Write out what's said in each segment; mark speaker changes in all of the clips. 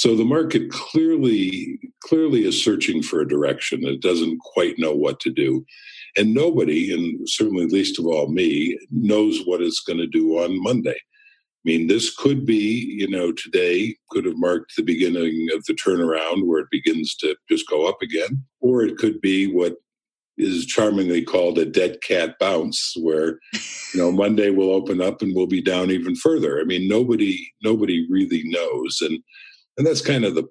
Speaker 1: So the market clearly clearly is searching for a direction. It doesn't quite know what to do. And nobody, and certainly least of all me, knows what it's going to do on Monday. I mean, this could be, you know, today could have marked the beginning of the turnaround where it begins to just go up again, or it could be what is charmingly called a dead cat bounce, where you know Monday will open up and we'll be down even further. I mean, nobody nobody really knows, and and that's kind of the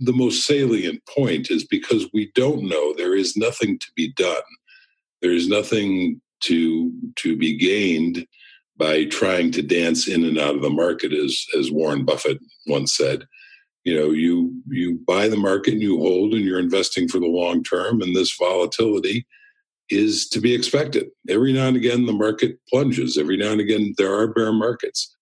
Speaker 1: the most salient point is because we don't know. There is nothing to be done. There is nothing to to be gained by trying to dance in and out of the market, as as Warren Buffett once said. You know, you you buy the market and you hold, and you're investing for the long term. And this volatility is to be expected. Every now and again, the market plunges. Every now and again, there are bear markets.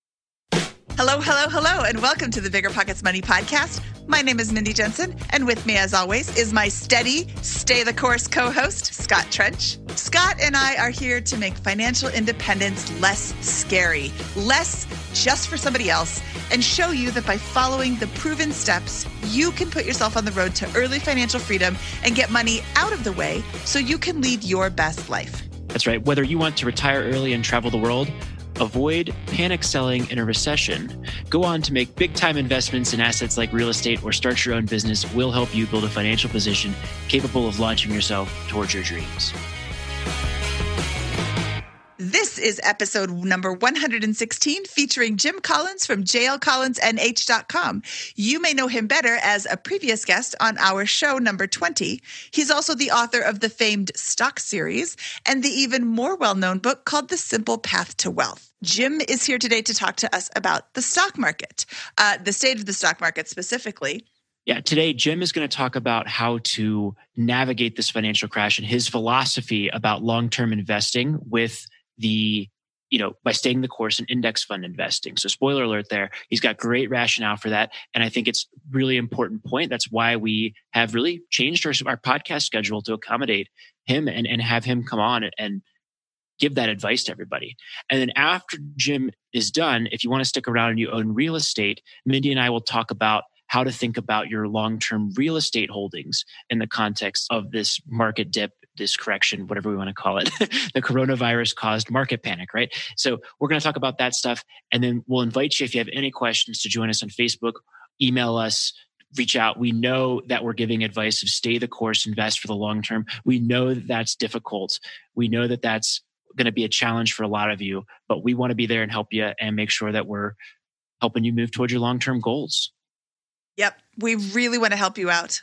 Speaker 2: Hello, hello, hello, and welcome to the Bigger Pockets Money Podcast. My name is Mindy Jensen, and with me, as always, is my steady, stay the course co host, Scott Trench. Scott and I are here to make financial independence less scary, less just for somebody else, and show you that by following the proven steps, you can put yourself on the road to early financial freedom and get money out of the way so you can lead your best life.
Speaker 3: That's right. Whether you want to retire early and travel the world, avoid panic selling in a recession, go on to make big time investments in assets like real estate or start your own business will help you build a financial position capable of launching yourself towards your dreams.
Speaker 2: Is episode number 116 featuring Jim Collins from jlcollinsnh.com. You may know him better as a previous guest on our show number 20. He's also the author of the famed Stock series and the even more well known book called The Simple Path to Wealth. Jim is here today to talk to us about the stock market, uh, the state of the stock market specifically.
Speaker 3: Yeah, today Jim is going to talk about how to navigate this financial crash and his philosophy about long term investing with the you know by staying the course in index fund investing. So spoiler alert there he's got great rationale for that. And i think it's really important point. That's why we have really changed our, our podcast schedule to accommodate him and, and have him come on and give that advice to everybody. And then after jim is done if you want to stick around and you own real estate mindy and i will talk about how to think about your long-term real estate holdings in the context of this market dip this correction, whatever we want to call it, the coronavirus caused market panic, right? So we're going to talk about that stuff. And then we'll invite you, if you have any questions, to join us on Facebook, email us, reach out. We know that we're giving advice of stay the course, invest for the long term. We know that that's difficult. We know that that's going to be a challenge for a lot of you, but we want to be there and help you and make sure that we're helping you move towards your long term goals.
Speaker 2: Yep. We really want to help you out.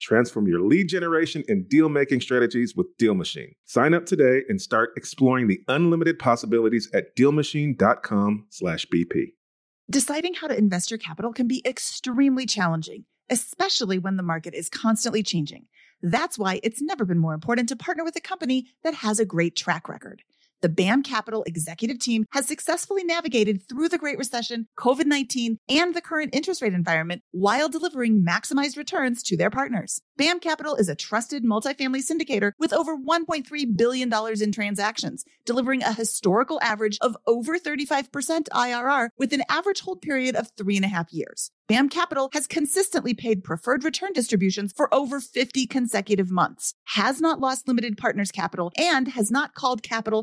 Speaker 4: Transform your lead generation and deal making strategies with Deal Machine. Sign up today and start exploring the unlimited possibilities at dealmachine.com/bp.
Speaker 2: Deciding how to invest your capital can be extremely challenging, especially when the market is constantly changing. That's why it's never been more important to partner with a company that has a great track record. The BAM Capital executive team has successfully navigated through the Great Recession, COVID 19, and the current interest rate environment while delivering maximized returns to their partners. BAM Capital is a trusted multifamily syndicator with over $1.3 billion in transactions, delivering a historical average of over 35% IRR with an average hold period of three and a half years. BAM Capital has consistently paid preferred return distributions for over 50 consecutive months, has not lost limited partners capital, and has not called capital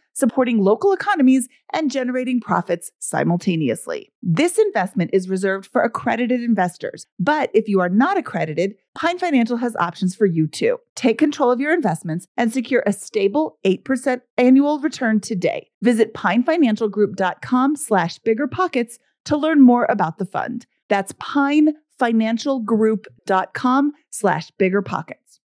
Speaker 2: supporting local economies and generating profits simultaneously. This investment is reserved for accredited investors, but if you are not accredited, Pine Financial has options for you too. Take control of your investments and secure a stable 8% annual return today. Visit pinefinancialgroup.com slash biggerpockets to learn more about the fund. That's pinefinancialgroup.com slash biggerpockets.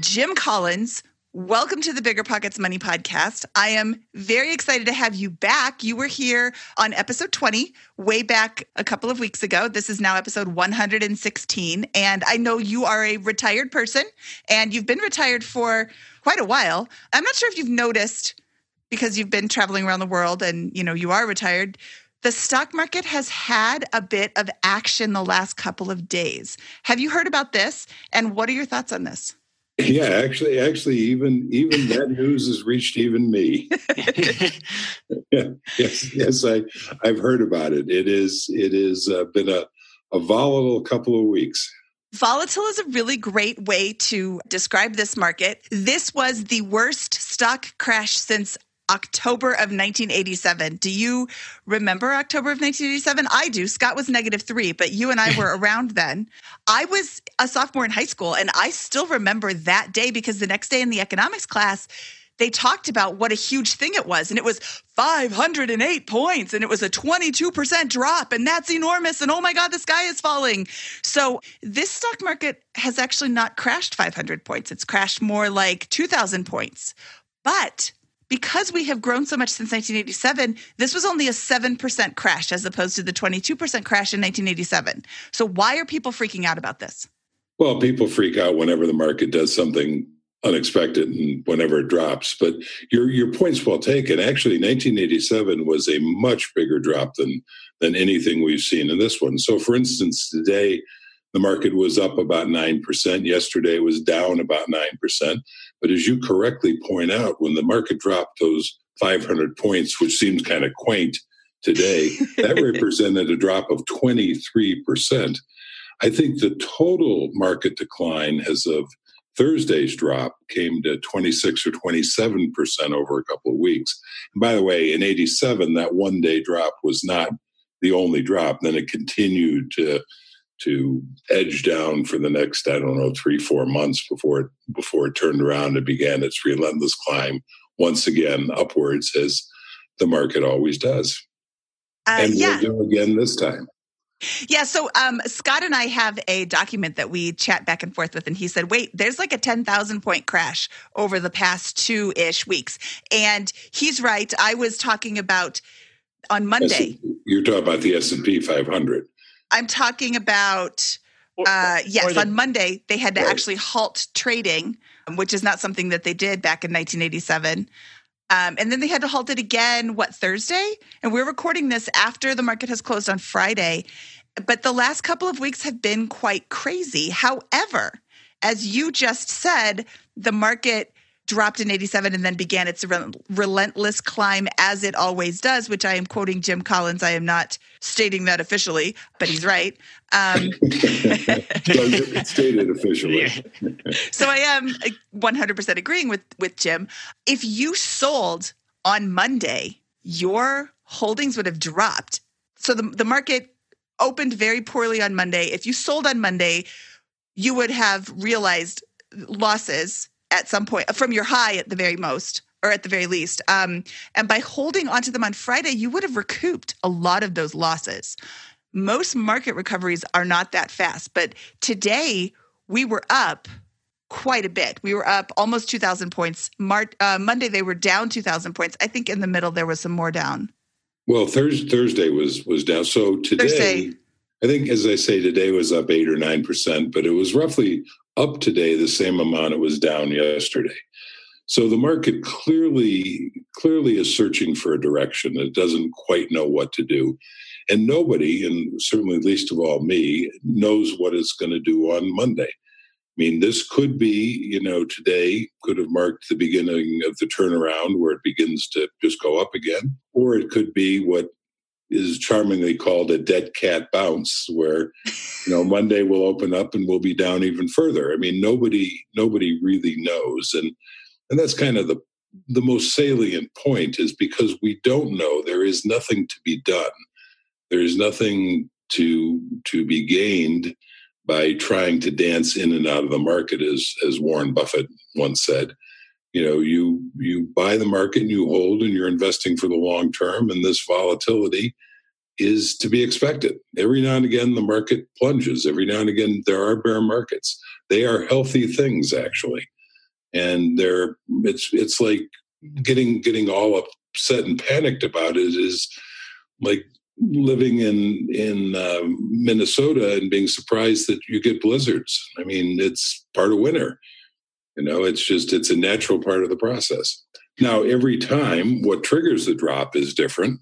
Speaker 2: Jim Collins Welcome to the Bigger Pockets Money Podcast. I am very excited to have you back. You were here on episode 20, way back a couple of weeks ago. This is now episode 116. And I know you are a retired person and you've been retired for quite a while. I'm not sure if you've noticed because you've been traveling around the world and you know you are retired the stock market has had a bit of action the last couple of days. Have you heard about this? And what are your thoughts on this?
Speaker 1: Yeah, actually, actually, even even that news has reached even me. yes, yes, I I've heard about it. It is it has uh, been a a volatile couple of weeks.
Speaker 2: Volatile is a really great way to describe this market. This was the worst stock crash since October of 1987. Do you remember October of 1987? I do. Scott was negative three, but you and I were around then. I was a sophomore in high school, and I still remember that day because the next day in the economics class, they talked about what a huge thing it was. And it was 508 points and it was a 22% drop. And that's enormous. And oh my God, the sky is falling. So this stock market has actually not crashed 500 points. It's crashed more like 2,000 points. But because we have grown so much since 1987, this was only a 7% crash as opposed to the 22% crash in 1987. So why are people freaking out about this?
Speaker 1: Well, people freak out whenever the market does something unexpected and whenever it drops. But your your point's well taken. Actually, 1987 was a much bigger drop than than anything we've seen in this one. So, for instance, today the market was up about 9%. Yesterday it was down about 9%. But as you correctly point out, when the market dropped those 500 points, which seems kind of quaint today, that represented a drop of 23%. I think the total market decline as of Thursday's drop came to 26 or 27% over a couple of weeks. And by the way, in 87, that one day drop was not the only drop. Then it continued to to edge down for the next I don't know three four months before it before it turned around and began its relentless climb once again upwards as the market always does, uh, and yeah. we'll do again this time.
Speaker 2: Yeah, so um, Scott and I have a document that we chat back and forth with, and he said, "Wait, there's like a ten thousand point crash over the past two ish weeks," and he's right. I was talking about on Monday.
Speaker 1: You're talking about the S and P 500.
Speaker 2: I'm talking about uh, yes, on Monday they had to actually halt trading, which is not something that they did back in 1987. Um, and then they had to halt it again, what, Thursday? And we're recording this after the market has closed on Friday. But the last couple of weeks have been quite crazy. However, as you just said, the market dropped in 87 and then began its relentless climb as it always does, which I am quoting Jim Collins. I am not stating that officially, but he's right. Um,
Speaker 1: stated officially.
Speaker 2: so I am 100% agreeing with, with Jim. If you sold on Monday, your holdings would have dropped. So the, the market opened very poorly on Monday. If you sold on Monday, you would have realized losses at some point from your high at the very most or at the very least. Um, and by holding onto them on Friday, you would have recouped a lot of those losses. Most market recoveries are not that fast, but today we were up quite a bit. We were up almost 2,000 points. Mar- uh, Monday they were down 2,000 points. I think in the middle there was some more down.
Speaker 1: Well, Thursday, Thursday was was down. So today, Thursday. I think, as I say, today was up eight or nine percent, but it was roughly up today the same amount it was down yesterday. So the market clearly clearly is searching for a direction. It doesn't quite know what to do. And nobody, and certainly least of all me, knows what it's going to do on Monday. I mean, this could be, you know, today could have marked the beginning of the turnaround where it begins to just go up again, or it could be what is charmingly called a dead cat bounce where you know monday will open up and we'll be down even further. I mean nobody nobody really knows. And and that's kind of the the most salient point is because we don't know there is nothing to be done. There is nothing to to be gained by trying to dance in and out of the market as as warren buffett once said you know you you buy the market and you hold and you're investing for the long term. And this volatility is to be expected. Every now and again the market plunges. Every now and again there are bear markets. They are healthy things actually. And they're it's it's like getting getting all upset and panicked about it is like living in in uh, Minnesota and being surprised that you get blizzards. I mean, it's part of winter. You know, it's just it's a natural part of the process. Now, every time what triggers the drop is different.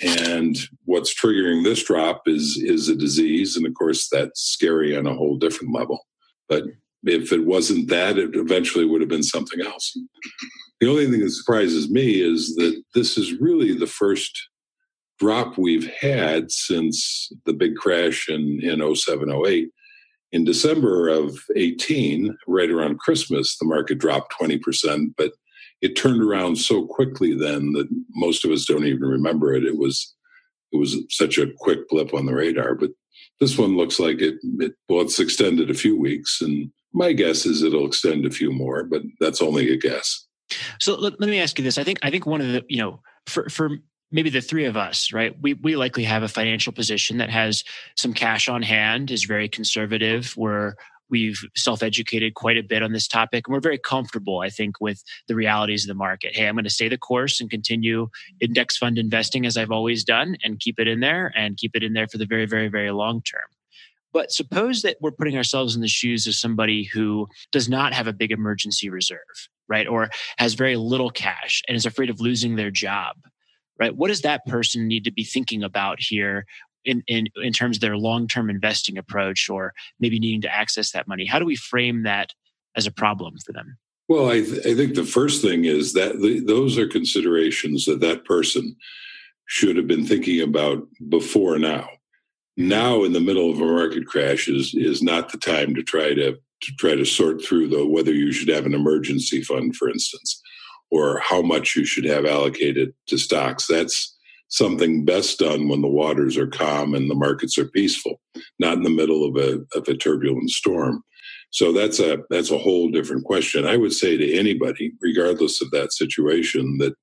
Speaker 1: And what's triggering this drop is is a disease. And of course, that's scary on a whole different level. But if it wasn't that, it eventually would have been something else. The only thing that surprises me is that this is really the first drop we've had since the big crash in, in 07, 08 in December of 18, right around Christmas, the market dropped 20%, but it turned around so quickly then that most of us don't even remember it. It was it was such a quick blip on the radar. But this one looks like it, it well, it's extended a few weeks, and my guess is it'll extend a few more, but that's only a guess.
Speaker 3: So let, let me ask you this. I think I think one of the, you know, for for maybe the three of us, right? We we likely have a financial position that has some cash on hand, is very conservative. We're we've self-educated quite a bit on this topic and we're very comfortable i think with the realities of the market hey i'm going to stay the course and continue index fund investing as i've always done and keep it in there and keep it in there for the very very very long term but suppose that we're putting ourselves in the shoes of somebody who does not have a big emergency reserve right or has very little cash and is afraid of losing their job right? What does that person need to be thinking about here in, in, in terms of their long-term investing approach or maybe needing to access that money? How do we frame that as a problem for them?
Speaker 1: Well, I, th- I think the first thing is that those are considerations that that person should have been thinking about before now. Now, in the middle of a market crash, is is not the time to try to to try to sort through the whether you should have an emergency fund, for instance or how much you should have allocated to stocks. That's something best done when the waters are calm and the markets are peaceful, not in the middle of a, of a turbulent storm. So that's a that's a whole different question. I would say to anybody, regardless of that situation, that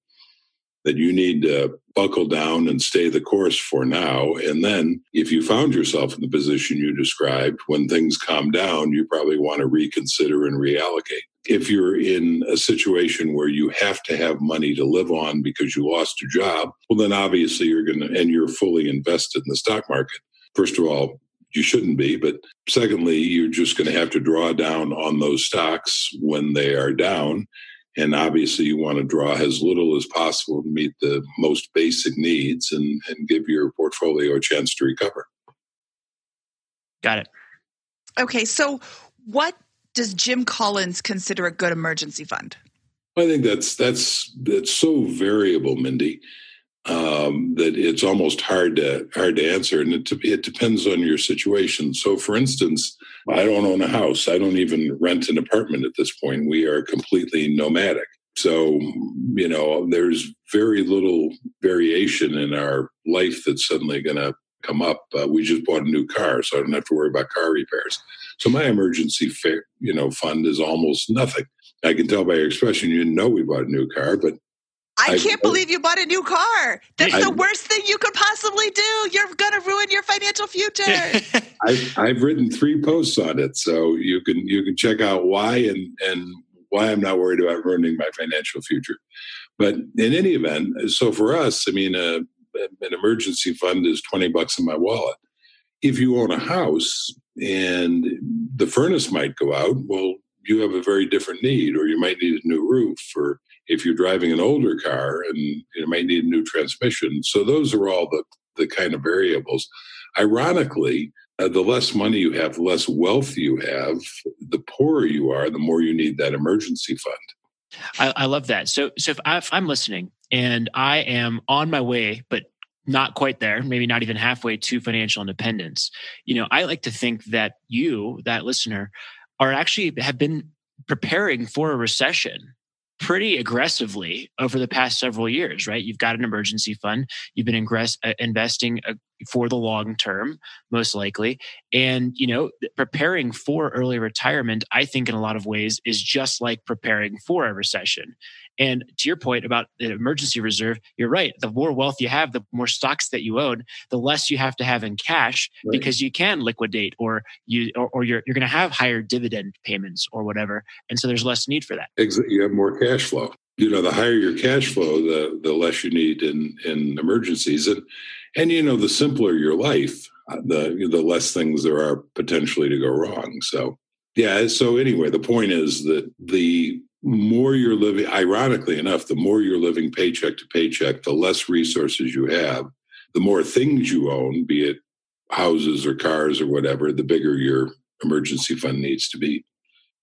Speaker 1: that you need to buckle down and stay the course for now. And then, if you found yourself in the position you described, when things calm down, you probably want to reconsider and reallocate. If you're in a situation where you have to have money to live on because you lost your job, well, then obviously you're going to, and you're fully invested in the stock market. First of all, you shouldn't be. But secondly, you're just going to have to draw down on those stocks when they are down. And obviously, you want to draw as little as possible to meet the most basic needs and, and give your portfolio a chance to recover.
Speaker 3: Got it.
Speaker 2: Okay. So, what does Jim Collins consider a good emergency fund?
Speaker 1: I think that's that's that's so variable, Mindy, um, that it's almost hard to hard to answer, and it, it depends on your situation. So, for instance, I don't own a house. I don't even rent an apartment at this point. We are completely nomadic. So, you know, there's very little variation in our life that's suddenly going to come up. Uh, we just bought a new car, so I don't have to worry about car repairs. So my emergency, fa- you know, fund is almost nothing. I can tell by your expression you didn't know we bought a new car, but
Speaker 2: I, can't believe you bought a new car. That's I, the worst thing you could possibly do. You're going to ruin your financial future.
Speaker 1: I've, I've written three posts on it, so you can you can check out why and and why I'm not worried about ruining my financial future. But in any event, so for us, I mean, uh, an emergency fund is 20 bucks in my wallet. If you own a house and the furnace might go out, well, you have a very different need, or you might need a new roof, or if you're driving an older car and you might need a new transmission. So those are all the, the kind of variables. Ironically, uh, the less money you have, the less wealth you have, the poorer you are, the more you need that emergency fund.
Speaker 3: I, I love that. So, so if, I, if I'm listening and I am on my way, but not quite there, maybe not even halfway to financial independence, you know, I like to think that you, that listener, are actually have been preparing for a recession pretty aggressively over the past several years, right? You've got an emergency fund. You've been ingress, uh, investing uh, for the long term, most likely. And, you know, preparing for early retirement, I think in a lot of ways is just like preparing for a recession. And to your point about the emergency reserve, you're right. The more wealth you have, the more stocks that you own, the less you have to have in cash right. because you can liquidate or you or, or you're you're going to have higher dividend payments or whatever, and so there's less need for that.
Speaker 1: You have more cash flow. You know, the higher your cash flow, the the less you need in in emergencies, and and you know, the simpler your life, uh, the the less things there are potentially to go wrong. So yeah. So anyway, the point is that the more you're living, ironically enough, the more you're living paycheck to paycheck, the less resources you have, the more things you own, be it houses or cars or whatever, the bigger your emergency fund needs to be.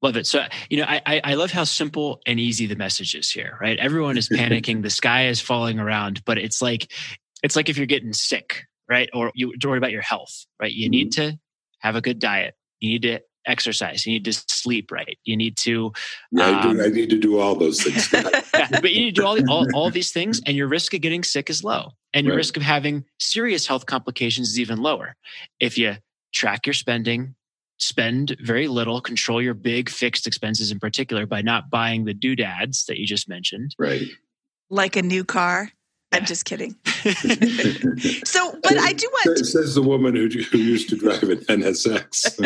Speaker 3: Love it. So, you know, I, I love how simple and easy the message is here, right? Everyone is panicking. the sky is falling around, but it's like, it's like if you're getting sick, right? Or you worry about your health, right? You mm-hmm. need to have a good diet. You need to exercise. You need to sleep right. You need to.
Speaker 1: Yeah, um, I, do, I, need to do all those things.
Speaker 3: yeah, but you need to do all, all, all these things, and your risk of getting sick is low, and your right. risk of having serious health complications is even lower. If you track your spending, spend very little, control your big fixed expenses in particular by not buying the doodads that you just mentioned.
Speaker 1: Right.
Speaker 2: Like a new car. I'm just kidding. so, but I do want.
Speaker 1: Says the woman who, who used to drive an NSX.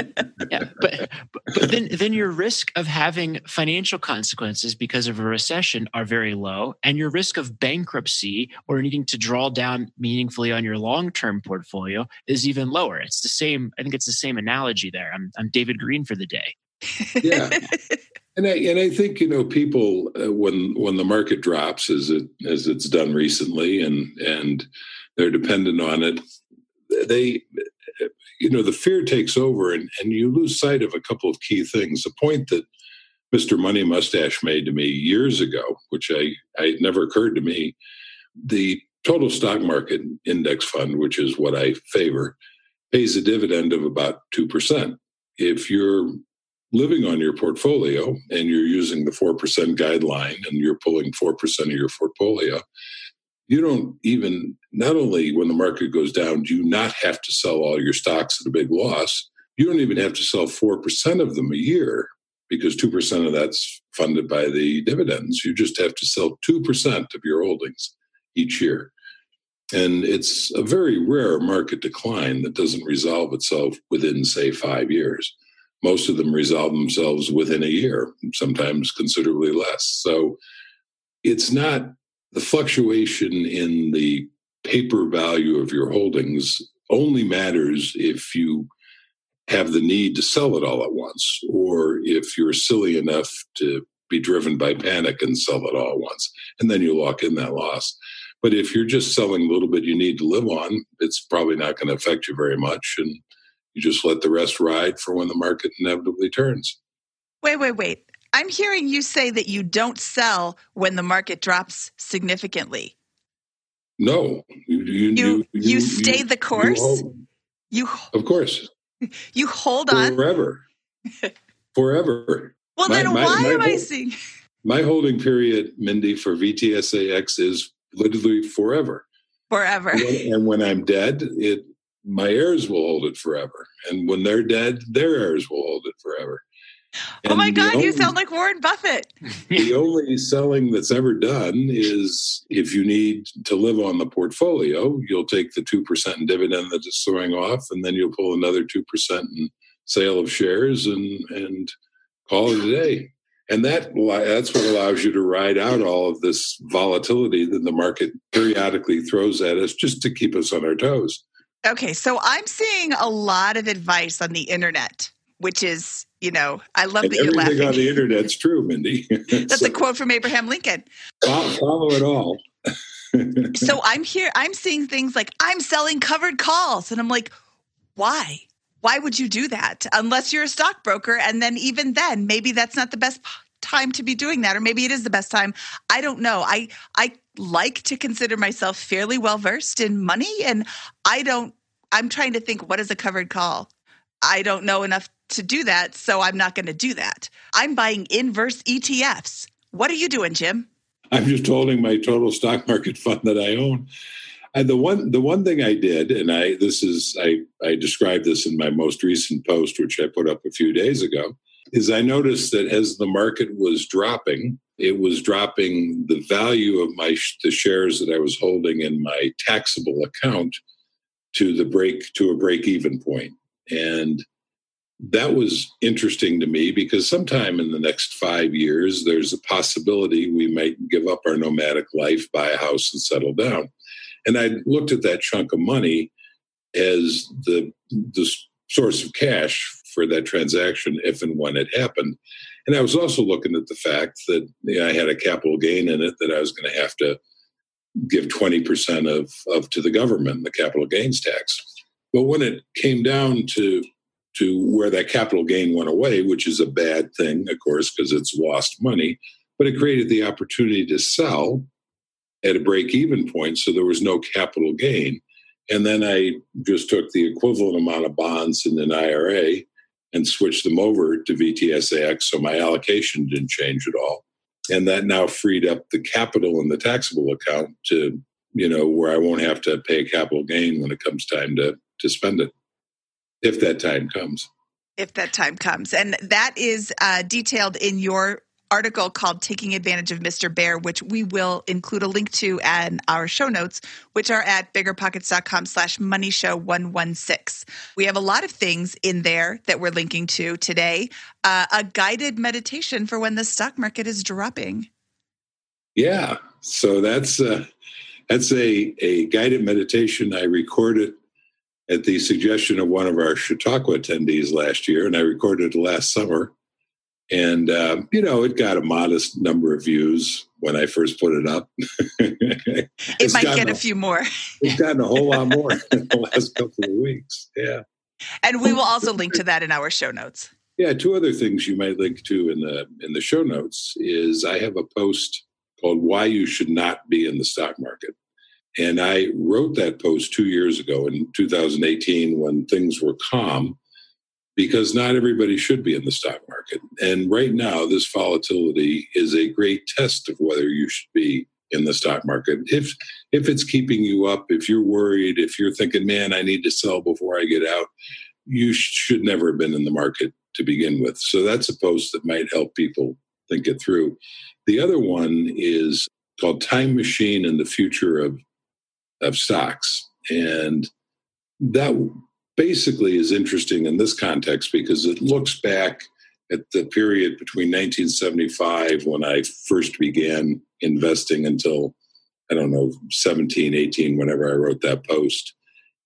Speaker 3: yeah, but, but then then your risk of having financial consequences because of a recession are very low, and your risk of bankruptcy or needing to draw down meaningfully on your long term portfolio is even lower. It's the same. I think it's the same analogy there. I'm I'm David Greene for the day.
Speaker 1: Yeah. And I, and I think you know people uh, when when the market drops as it as it's done recently and and they're dependent on it they you know the fear takes over and and you lose sight of a couple of key things the point that Mr. Money Mustache made to me years ago which I I never occurred to me the total stock market index fund which is what I favor pays a dividend of about 2% if you're living on your portfolio and you're using the 4% guideline and you're pulling 4% of your portfolio, you don't even, not only when the market goes down, do you not have to sell all your stocks at a big loss, you don't even have to sell 4% of them a year because 2% of that's funded by the dividends. You just have to sell 2% of your holdings each year. And it's a very rare market decline that doesn't resolve itself within, say, five years most of them resolve themselves within a year, sometimes considerably less. So it's not the fluctuation in the paper value of your holdings only matters if you have the need to sell it all at once or if you're silly enough to be driven by panic and sell it all at once and then you lock in that loss but if you're just selling a little bit you need to live on it's probably not going to affect you very much and you just let the rest ride for when the market inevitably turns.
Speaker 2: Wait, wait, wait. I'm hearing you say that you don't sell when the market drops significantly.
Speaker 1: No,
Speaker 2: you you you, you, you stay you, the course. You,
Speaker 1: of course.
Speaker 2: You hold on
Speaker 1: forever, forever.
Speaker 2: Well, my, then my, why my am I seeing?
Speaker 1: My holding period, Mindy, for VTSAX is literally forever.
Speaker 2: Forever.
Speaker 1: And when, and when I'm dead, it my heirs will hold it forever, and when they're dead, their heirs will hold it forever.
Speaker 2: And oh my God, only, you sound like Warren Buffett.
Speaker 1: the only selling that's ever done is if you need to live on the portfolio, you'll take the 2% dividend that it's throwing off, and then you'll pull another 2% in sale of shares and, and call it a day. And that that's what allows you to ride out all of this volatility that the market periodically throws at us just to keep us on our toes.
Speaker 2: Okay, so I'm seeing a lot of advice on the internet, which is you know, I love
Speaker 1: and
Speaker 2: that you're laughing.
Speaker 1: Everything on the internet's true, Mindy.
Speaker 2: That's so, a quote from Abraham Lincoln.
Speaker 1: Follow it all.
Speaker 2: so I'm here. I'm seeing things like I'm selling covered calls, and I'm like, why? Why would you do that unless you're a stockbroker? And then even then, maybe that's not the best time to be doing that, or maybe it is the best time. I don't know. I I like to consider myself fairly well versed in money, and I don't. I'm trying to think what is a covered call. I don't know enough to do that, so I'm not going to do that. I'm buying inverse ETFs. What are you doing, Jim?
Speaker 1: I'm just holding my total stock market fund that I own. And the one the one thing I did, and I this is I I described this in my most recent post, which I put up a few days ago, is I noticed that as the market was dropping, it was dropping the value of my the shares that I was holding in my taxable account to the break to a break even. And that was interesting to me because sometime in the next five years, there's a possibility we might give up our nomadic life, buy a house, and settle down. And I looked at that chunk of money as the the source of cash for that transaction if and when it happened. And I was also looking at the fact that I had a capital gain in it that I was going to have to give 20% of, of to the government, the capital gains tax. But when it came down to to where that capital gain went away, which is a bad thing, of course, because it's lost money, but it created the opportunity to sell at a break even point. So there was no capital gain. And then I just took the equivalent amount of bonds in an IRA and switched them over to VTSAX. So my allocation didn't change at all. And that now freed up the capital in the taxable account to, you know, where I won't have to pay a capital gain when it comes time to, to spend it if that time comes.
Speaker 2: If that time comes. And that is uh, detailed in your article called Taking Advantage of Mr. Bear, which we will include a link to in our show notes, which are at biggerpockets.com slash money show 116. We have a lot of things in there that we're linking to today. Uh, a guided meditation for when the stock market is dropping.
Speaker 1: Yeah. So that's uh, that's a, a guided meditation I recorded at the suggestion of one of our Chautauqua attendees last year, and I recorded last summer. And, uh, you know, it got a modest number of views when I first put it up.
Speaker 2: it might get a, a, few more.
Speaker 1: it's gotten a whole lot more in the last couple of weeks. Yeah.
Speaker 2: And we will also link to that in our show notes.
Speaker 1: Yeah, two other things you might link to in the in the show notes is I have a post called "Why You Should Not Be in the Stock Market," And I wrote that post two years ago in 2018 when things were calm, because not everybody should be in the stock market. And right now, this volatility is a great test of whether you should be in the stock market. If if it's keeping you up, if you're worried, if you're thinking, "Man, I need to sell before I get out," you should never have been in the market to begin with. So that's a post that might help people think it through. The other one is called Time Machine and the Future of of stocks. And that basically is interesting in this context because it looks back at the period between 1975 when I first began investing until I don't know 17 18 whenever I wrote that post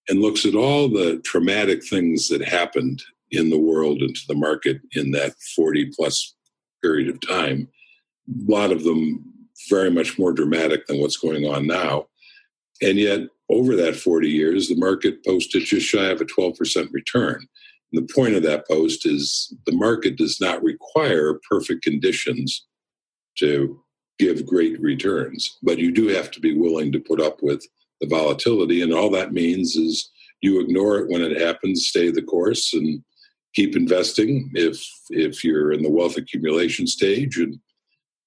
Speaker 1: and looks at all the traumatic things that happened in the world and to the market in that 40 plus period of time. A lot of them very much more dramatic than what's going on now. And yet, over that 40 years, the market posted just shy of a 12% return. And the point of that post is the market does not require perfect conditions to give great returns, but you do have to be willing to put up with the volatility. And all that means is you ignore it when it happens, stay the course, and keep investing if if you're in the wealth accumulation stage and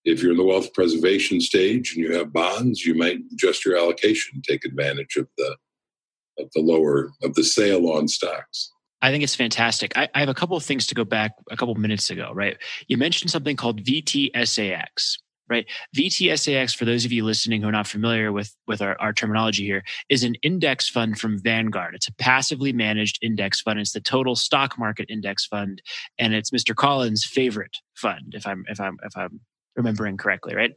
Speaker 1: if you're in the wealth preservation stage and you have bonds you might adjust your allocation take advantage of the of the lower of the sale on stocks
Speaker 3: I think it's fantastic. I, I have a couple of things to go back a couple of minutes ago, right? You mentioned something called VTSAX, right? VTSAX, for those of you listening who are not familiar with, with our, our terminology here, is an index fund from Vanguard. It's a passively managed index fund. It's the total stock market index fund. And it's Mr. Collins' favorite fund, if I'm if I'm if I'm remembering correctly, right?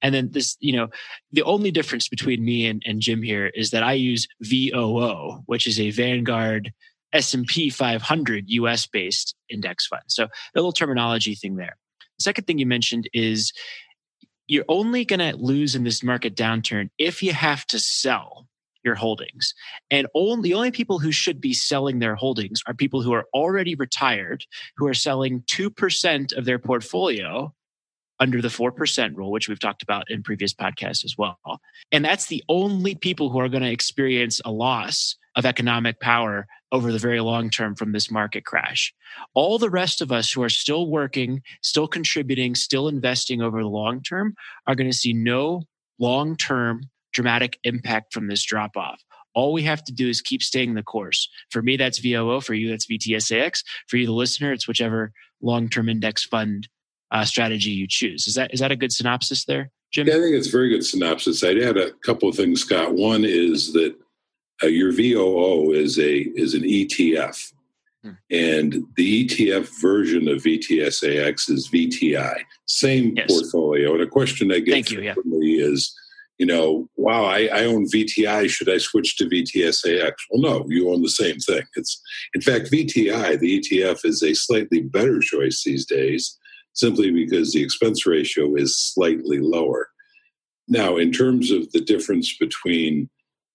Speaker 3: And then this, you know, the only difference between me and, and Jim here is that I use VOO, which is a Vanguard S&P 500 US based index fund. So a little terminology thing there. The second thing you mentioned is you're only going to lose in this market downturn if you have to sell your holdings. And only the only people who should be selling their holdings are people who are already retired, who are selling 2% of their portfolio under the 4% rule, which we've talked about in previous podcasts as well. And that's the only people who are going to experience a loss of economic power over the very long term from this market crash. All the rest of us who are still working, still contributing, still investing over the long term are going to see no long term dramatic impact from this drop off. All we have to do is keep staying the course. For me, that's VOO. For you, that's VTSAX. For you, the listener, it's whichever long term index fund uh, strategy you choose. Is that is that a good synopsis there, Jim?
Speaker 1: Yeah, I think it's a very good synopsis. I'd add a couple of things, Scott. One is that uh, your VOO is a is an ETF, hmm. and the ETF version of VTSAX is VTI. Same yes. portfolio. And a question I get
Speaker 3: you, yeah.
Speaker 1: is, you know, wow, I, I, own VTI. Should I switch to VTSAX? Well, no, you own the same thing. It's in fact VTI, the ETF, is a slightly better choice these days, simply because the expense ratio is slightly lower. Now, in terms of the difference between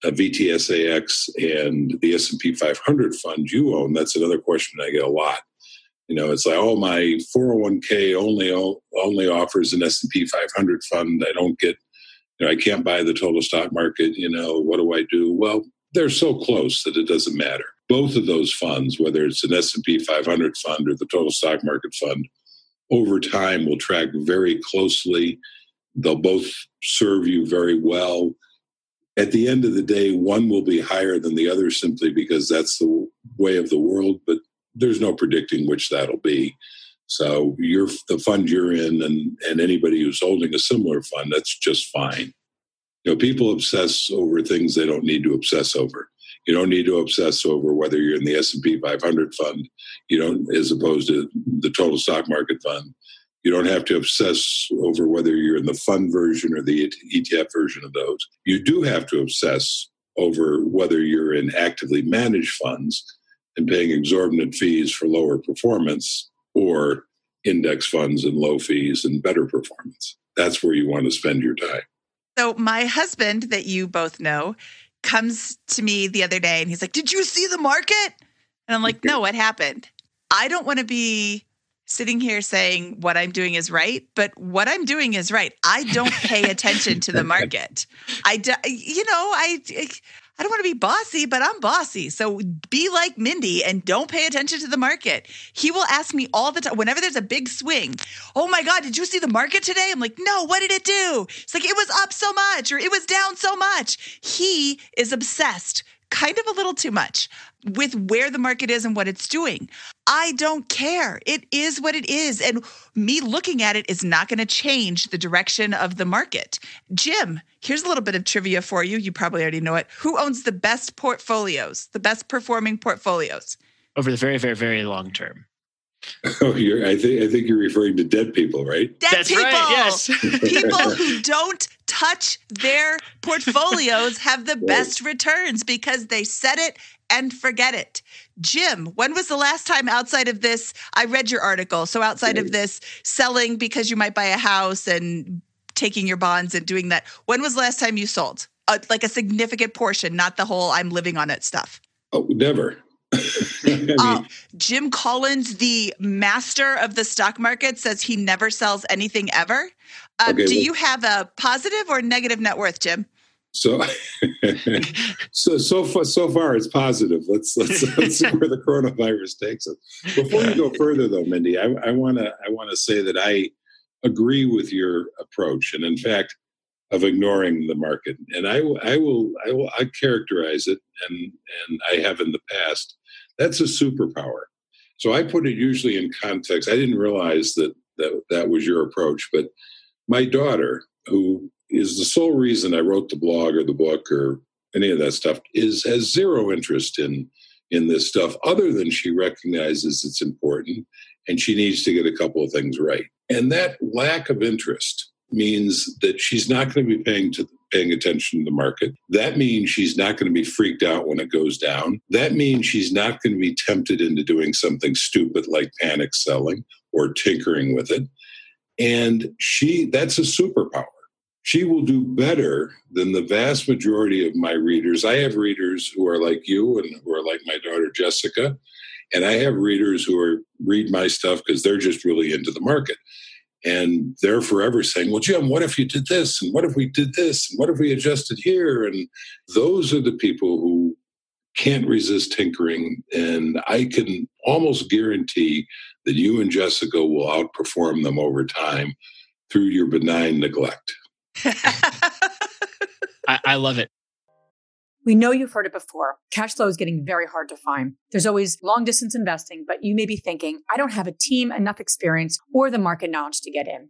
Speaker 1: a VTSAX and the S&P 500 fund you own, that's another question I get a lot. You know, it's like, oh, my 401k only only offers an S&P 500 fund. I don't get, you know, I can't buy the total stock market. You know, what do I do? Well, they're so close that it doesn't matter. Both of those funds, whether it's an S&P 500 fund or the total stock market fund, over time will track very closely. They'll both serve you very well at the end of the day, one will be higher than the other simply because that's the way of the world, but there's no predicting which that'll be. So you're the fund you're in and, and anybody who's holding a similar fund, that's just fine. You know, people obsess over things they don't need to obsess over. You don't need to obsess over whether you're in the S&P 500 fund, you don't, as opposed to the total stock market fund. You don't have to obsess over whether you're in the fund version or the ETF version of those. You do have to obsess over whether you're in actively managed funds and paying exorbitant fees for lower performance or index funds and low fees and better performance. That's where you want to spend your time.
Speaker 2: So, my husband, that you both know, comes to me the other day and he's like, Did you see the market? And I'm like, No, what happened? I don't want to be sitting here saying what I'm doing is right, but what I'm doing is right. I don't pay attention to the market. I, do, you know, I, I don't want to be bossy, but I'm bossy. So be like Mindy and don't pay attention to the market. He will ask me all the time, whenever there's a big swing, Oh my God, did you see the market today? I'm like, No, what did it do? It's like, it was up so much or it was down so much. He is obsessed kind of a little too much with where the market is and what it's doing. I don't care. It is what it is. And me looking at it is not going to change the direction of the market. Jim, here's a little bit of trivia for you. You probably already know it. Who owns the best portfolios, the best performing portfolios?
Speaker 3: Over the very, very, very long term.
Speaker 1: Oh, you're, I think I think you're referring to dead people, right?
Speaker 2: Dead
Speaker 3: That's
Speaker 2: people.
Speaker 3: Right, yes.
Speaker 2: people who don't touch their portfolios have the best returns because they set it and forget it. Jim, when was the last time outside of this? I read your article. So outside of this, selling because you might buy a house and taking your bonds and doing that. When was the last time you sold? Uh, like a significant portion, not the whole I'm living on it stuff.
Speaker 1: Oh, never.
Speaker 2: mean, uh, Jim Collins, the master of the stock market, says he never sells anything ever. Uh, okay, do well, you have a positive or negative net worth, Jim?
Speaker 1: So, so so far, so far it's positive. Let's let's, let's see where the coronavirus takes us. Before we go further, though, Mindy, I want to I want to say that I agree with your approach, and in fact, of ignoring the market. And I, I will I will I characterize it, and and I have in the past. That's a superpower. So I put it usually in context. I didn't realize that that that was your approach, but my daughter, who is the sole reason I wrote the blog or the book or any of that stuff is has zero interest in in this stuff other than she recognizes it's important and she needs to get a couple of things right and that lack of interest means that she's not going to be paying to paying attention to the market that means she's not going to be freaked out when it goes down that means she's not going to be tempted into doing something stupid like panic selling or tinkering with it and she that's a superpower she will do better than the vast majority of my readers. I have readers who are like you and who are like my daughter Jessica, and I have readers who are read my stuff because they're just really into the market. And they're forever saying, Well, Jim, what if you did this? And what if we did this? And what if we adjusted here? And those are the people who can't resist tinkering. And I can almost guarantee that you and Jessica will outperform them over time through your benign neglect.
Speaker 3: I, I love it.
Speaker 5: We know you've heard it before. Cash flow is getting very hard to find. There's always long distance investing, but you may be thinking, I don't have a team, enough experience, or the market knowledge to get in.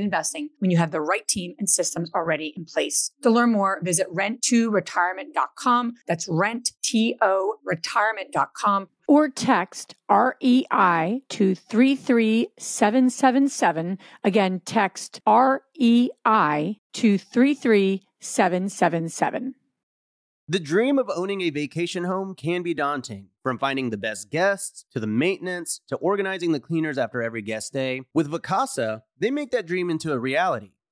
Speaker 5: investing when you have the right team and systems already in place. To learn more, visit rent2retirement.com. That's rent, T-O, retirement.com.
Speaker 6: Or text REI to 33777. Again, text REI to 33777.
Speaker 7: The dream of owning a vacation home can be daunting. From finding the best guests to the maintenance to organizing the cleaners after every guest day. with Vacasa, they make that dream into a reality.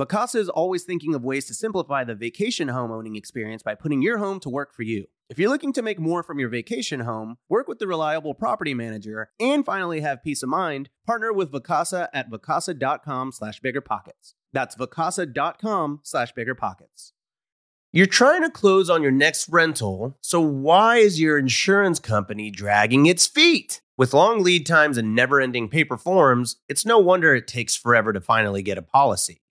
Speaker 7: Vacasa is always thinking of ways to simplify the vacation home owning experience by putting your home to work for you. If you're looking to make more from your vacation home, work with the reliable property manager, and finally have peace of mind, partner with Vacasa at vacasa.com slash biggerpockets. That's vacasa.com slash biggerpockets. You're trying to close on your next rental, so why is your insurance company dragging its feet? With long lead times and never ending paper forms, it's no wonder it takes forever to finally get a policy.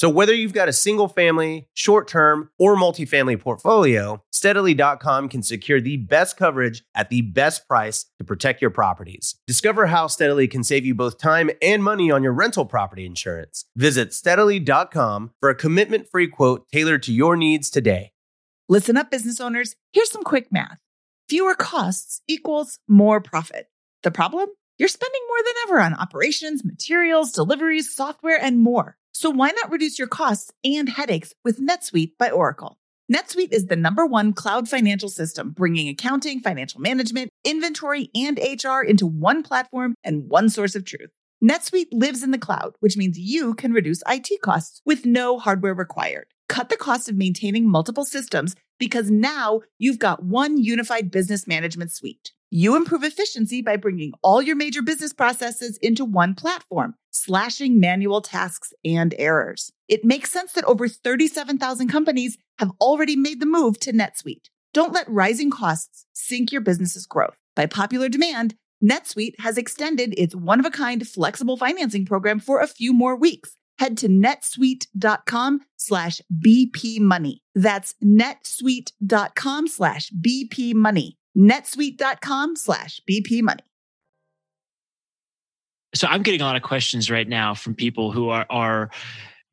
Speaker 7: So whether you've got a single family, short term, or multifamily portfolio, steadily.com can secure the best coverage at the best price to protect your properties. Discover how Steadily can save you both time and money on your rental property insurance. Visit steadily.com for a commitment free quote tailored to your needs today.
Speaker 2: Listen up, business owners. Here's some quick math fewer costs equals more profit. The problem? You're spending more than ever on operations, materials, deliveries, software, and more. So why not reduce your costs and headaches with NetSuite by Oracle? NetSuite is the number one cloud financial system, bringing accounting, financial management, inventory, and HR into one platform and one source of truth. NetSuite lives in the cloud, which means you can reduce IT costs with no hardware required. Cut the cost of maintaining multiple systems because now you've got one unified business management suite. You improve efficiency by bringing all your major business processes into one platform, slashing manual tasks and errors. It makes sense that over 37,000 companies have already made the move to NetSuite. Don't let rising costs sink your business's growth. By popular demand, NetSuite has extended its one of a kind flexible financing program for a few more weeks. Head to netsuite.com slash BP money. That's netsuite.com slash BP money netsuite.com slash BP money.
Speaker 3: So I'm getting a lot of questions right now from people who are, are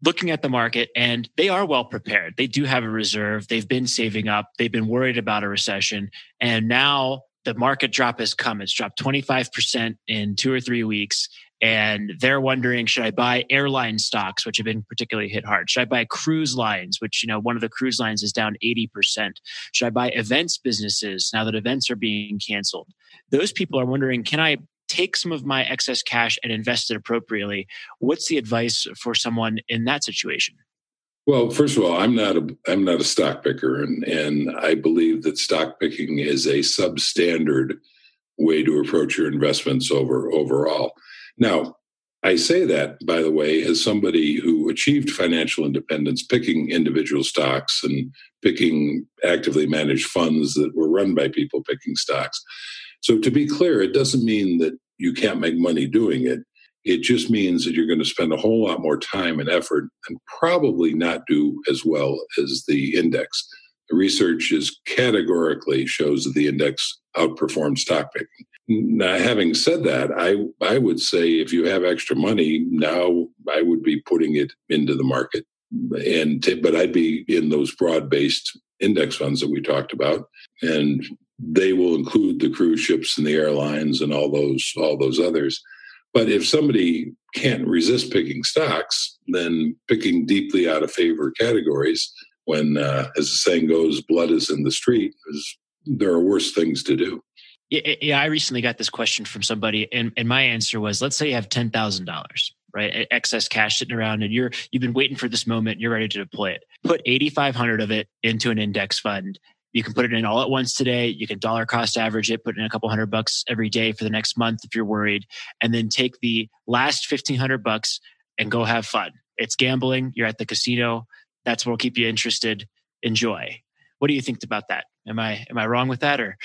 Speaker 3: looking at the market and they are well prepared. They do have a reserve. They've been saving up. They've been worried about a recession. And now the market drop has come. It's dropped 25% in two or three weeks and they're wondering should i buy airline stocks which have been particularly hit hard? Should i buy cruise lines which you know one of the cruise lines is down 80% should i buy events businesses now that events are being canceled? Those people are wondering can i take some of my excess cash and invest it appropriately? What's the advice for someone in that situation?
Speaker 1: Well, first of all, I'm not a I'm not a stock picker, and and I believe that stock picking is a substandard way to approach your investments over overall. Now, I say that, by the way, as somebody who achieved financial independence picking individual stocks and picking actively managed funds that were run by people picking stocks. So, to be clear, it doesn't mean that you can't make money doing it. It just means that you're going to spend a whole lot more time and effort and probably not do as well as the index. The research is categorically shows that the index outperforms stock picking. Now, having said that, I I would say if you have extra money now, I would be putting it into the market, and but I'd be in those broad based index funds that we talked about, and they will include the cruise ships and the airlines and all those all those others. But if somebody can't resist picking stocks, then picking deeply out of favor categories, when uh, as the saying goes, blood is in the street, is, there are worse things to do.
Speaker 3: Yeah, I recently got this question from somebody, and, and my answer was, let's say you have ten thousand dollars, right, excess cash sitting around, and you're you've been waiting for this moment, you're ready to deploy it. Put eighty five hundred of it into an index fund. You can put it in all at once today. You can dollar cost average it, put in a couple hundred bucks every day for the next month if you're worried, and then take the last fifteen hundred bucks and go have fun. It's gambling. You're at the casino. That's what will keep you interested. Enjoy. What do you think about that? Am I am I wrong with that or?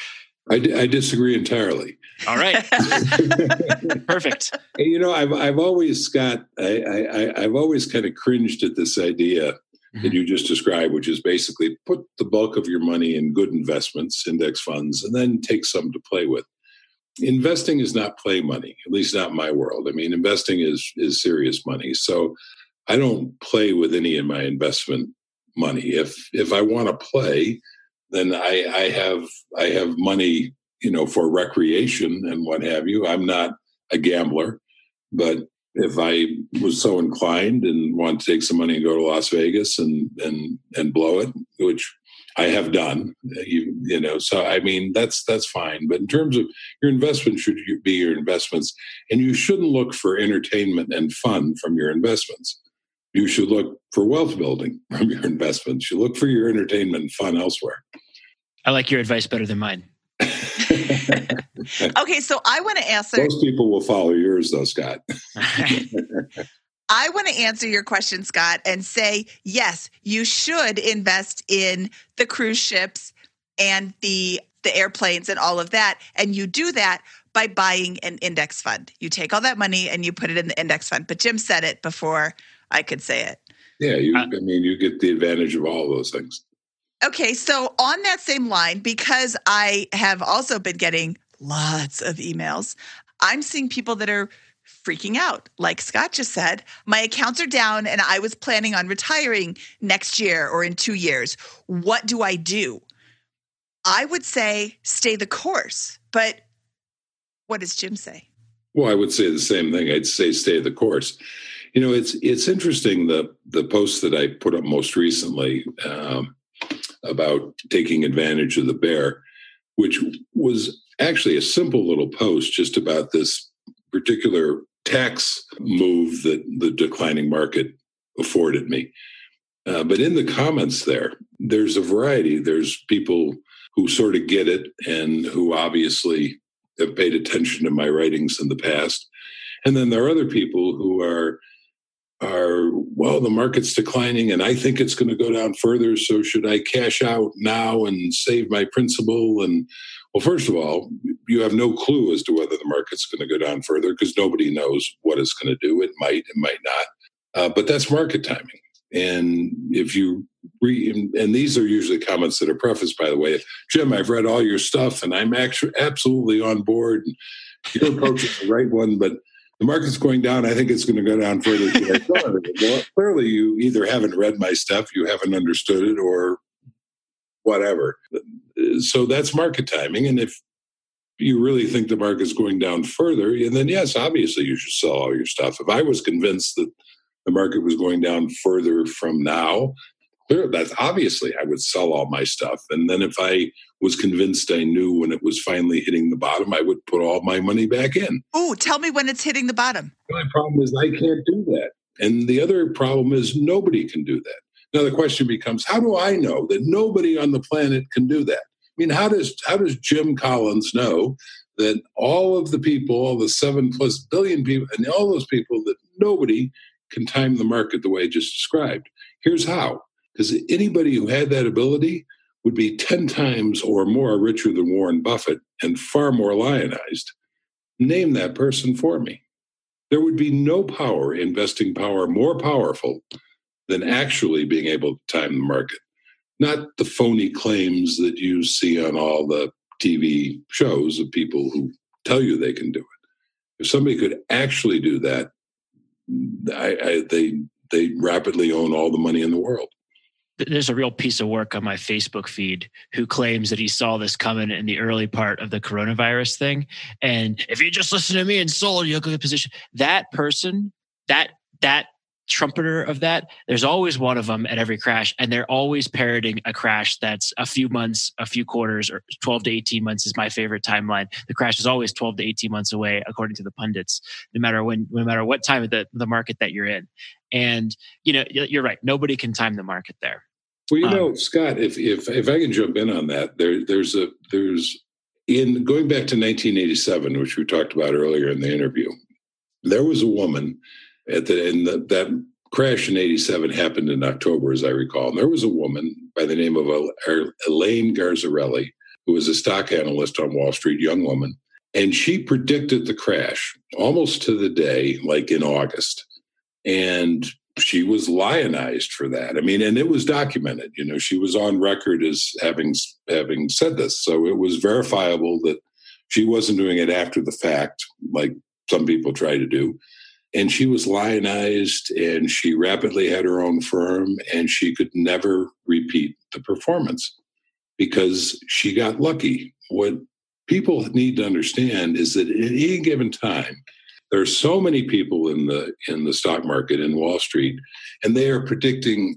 Speaker 1: I, I disagree entirely.
Speaker 3: All right, perfect.
Speaker 1: You know, I've I've always got I, I I've always kind of cringed at this idea mm-hmm. that you just described, which is basically put the bulk of your money in good investments, index funds, and then take some to play with. Investing is not play money, at least not in my world. I mean, investing is is serious money. So I don't play with any of my investment money. If if I want to play, then I, I have I have money, you know, for recreation and what have you. I'm not a gambler, but if I was so inclined and want to take some money and go to Las Vegas and and and blow it, which I have done, you, you know. So I mean, that's that's fine. But in terms of your investment, should be your investments, and you shouldn't look for entertainment and fun from your investments you should look for wealth building from your investments. You look for your entertainment and fun elsewhere.
Speaker 3: I like your advice better than mine.
Speaker 2: okay, so I want to answer.
Speaker 1: Most people will follow yours, though, Scott.
Speaker 2: I want to answer your question, Scott, and say yes, you should invest in the cruise ships and the the airplanes and all of that, and you do that by buying an index fund. You take all that money and you put it in the index fund. But Jim said it before I could say it.
Speaker 1: Yeah, you, uh, I mean, you get the advantage of all those things.
Speaker 2: Okay, so on that same line, because I have also been getting lots of emails, I'm seeing people that are freaking out. Like Scott just said, my accounts are down and I was planning on retiring next year or in two years. What do I do? I would say stay the course. But what does Jim say?
Speaker 1: Well, I would say the same thing. I'd say stay the course. You know, it's it's interesting the the post that I put up most recently um, about taking advantage of the bear, which was actually a simple little post just about this particular tax move that the declining market afforded me. Uh, but in the comments there, there's a variety. There's people who sort of get it and who obviously have paid attention to my writings in the past. And then there are other people who are are well the market's declining and i think it's going to go down further so should i cash out now and save my principal? And well first of all you have no clue as to whether the market's going to go down further because nobody knows what it's going to do. It might it might not. Uh, but that's market timing. And if you re, and these are usually comments that are prefaced by the way jim i've read all your stuff and i'm actually absolutely on board and your approach is the right one but the market's going down. I think it's going to go down further. well, clearly, you either haven't read my stuff, you haven't understood it, or whatever. So that's market timing. And if you really think the market's going down further, and then yes, obviously you should sell all your stuff. If I was convinced that the market was going down further from now, clear that's obviously I would sell all my stuff. And then if I was convinced I knew when it was finally hitting the bottom, I would put all my money back in.
Speaker 2: Oh, tell me when it's hitting the bottom.
Speaker 1: My problem is I can't do that. And the other problem is nobody can do that. Now the question becomes, how do I know that nobody on the planet can do that? I mean, how does how does Jim Collins know that all of the people, all the seven plus billion people, and all those people that nobody can time the market the way I just described? Here's how. Because anybody who had that ability would be 10 times or more richer than Warren Buffett and far more lionized. Name that person for me. There would be no power, investing power more powerful than actually being able to time the market. Not the phony claims that you see on all the TV shows of people who tell you they can do it. If somebody could actually do that, I, I, they they rapidly own all the money in the world
Speaker 3: there's a real piece of work on my Facebook feed who claims that he saw this coming in the early part of the coronavirus thing. And if you just listen to me and sold, you'll get a position. That person, that that trumpeter of that, there's always one of them at every crash, and they're always parroting a crash that's a few months, a few quarters, or 12 to 18 months is my favorite timeline. The crash is always 12 to 18 months away, according to the pundits, no matter when, no matter what time of the, the market that you're in. And you know, you're right. Nobody can time the market there.
Speaker 1: Well, you um, know, Scott, if if if I can jump in on that, there there's a there's in going back to 1987, which we talked about earlier in the interview, there was a woman at the and the, that crash in 87 happened in October, as I recall. And there was a woman by the name of Elaine Garzarelli, who was a stock analyst on Wall Street, young woman. And she predicted the crash almost to the day, like in August. And she was lionized for that. I mean, and it was documented. You know, she was on record as having having said this, so it was verifiable that she wasn't doing it after the fact, like some people try to do. And she was lionized, and she rapidly had her own firm, and she could never repeat the performance because she got lucky. What people need to understand is that at any given time, there are so many people in the in the stock market in Wall Street, and they are predicting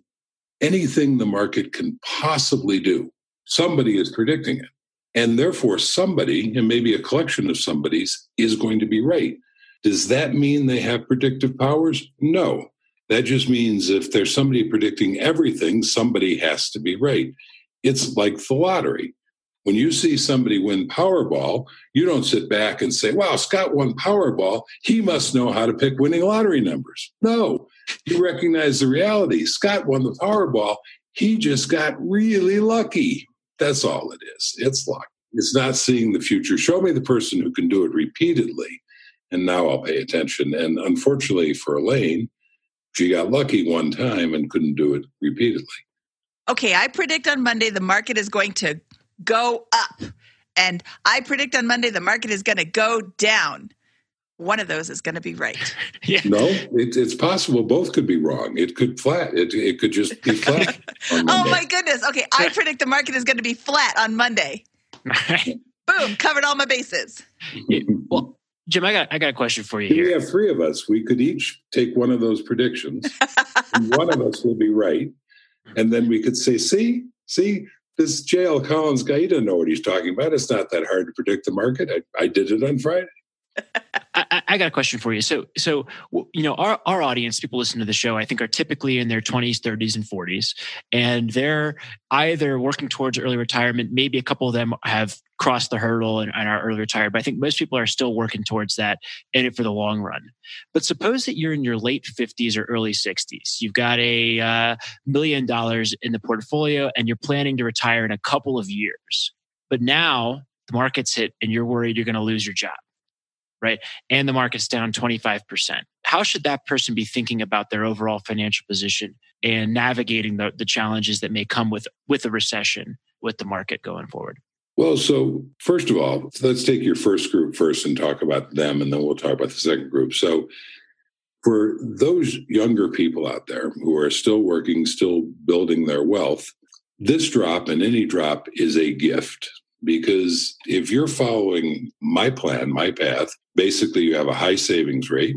Speaker 1: anything the market can possibly do. Somebody is predicting it. And therefore, somebody, and maybe a collection of somebody's, is going to be right. Does that mean they have predictive powers? No. That just means if there's somebody predicting everything, somebody has to be right. It's like the lottery. When you see somebody win Powerball, you don't sit back and say, wow, Scott won Powerball. He must know how to pick winning lottery numbers. No, you recognize the reality. Scott won the Powerball. He just got really lucky. That's all it is. It's luck. It's not seeing the future. Show me the person who can do it repeatedly, and now I'll pay attention. And unfortunately for Elaine, she got lucky one time and couldn't do it repeatedly.
Speaker 2: Okay, I predict on Monday the market is going to go up. And I predict on Monday the market is going to go down. One of those is going to be right.
Speaker 1: yeah. No, it, it's possible both could be wrong. It could flat. It, it could just be flat.
Speaker 2: oh my goodness. Okay, I predict the market is going to be flat on Monday. Boom, covered all my bases.
Speaker 3: Yeah, well, Jim, I got I got a question for you. Here.
Speaker 1: We have three of us. We could each take one of those predictions. one of us will be right, and then we could say, "See, see, this J.L. Collins doesn't know what he's talking about. It's not that hard to predict the market. I, I did it on Friday.
Speaker 3: I, I, I got a question for you. So, so you know, our our audience, people listen to the show, I think, are typically in their twenties, thirties, and forties, and they're either working towards early retirement. Maybe a couple of them have crossed the hurdle and, and are early retired, but I think most people are still working towards that in it for the long run. But suppose that you're in your late fifties or early sixties. You've got a uh, million dollars in the portfolio, and you're planning to retire in a couple of years. But now the market's hit, and you're worried you're going to lose your job right? And the market's down 25%. How should that person be thinking about their overall financial position and navigating the, the challenges that may come with, with a recession with the market going forward?
Speaker 1: Well, so first of all, let's take your first group first and talk about them, and then we'll talk about the second group. So, for those younger people out there who are still working, still building their wealth, this drop and any drop is a gift because if you're following my plan, my path, basically you have a high savings rate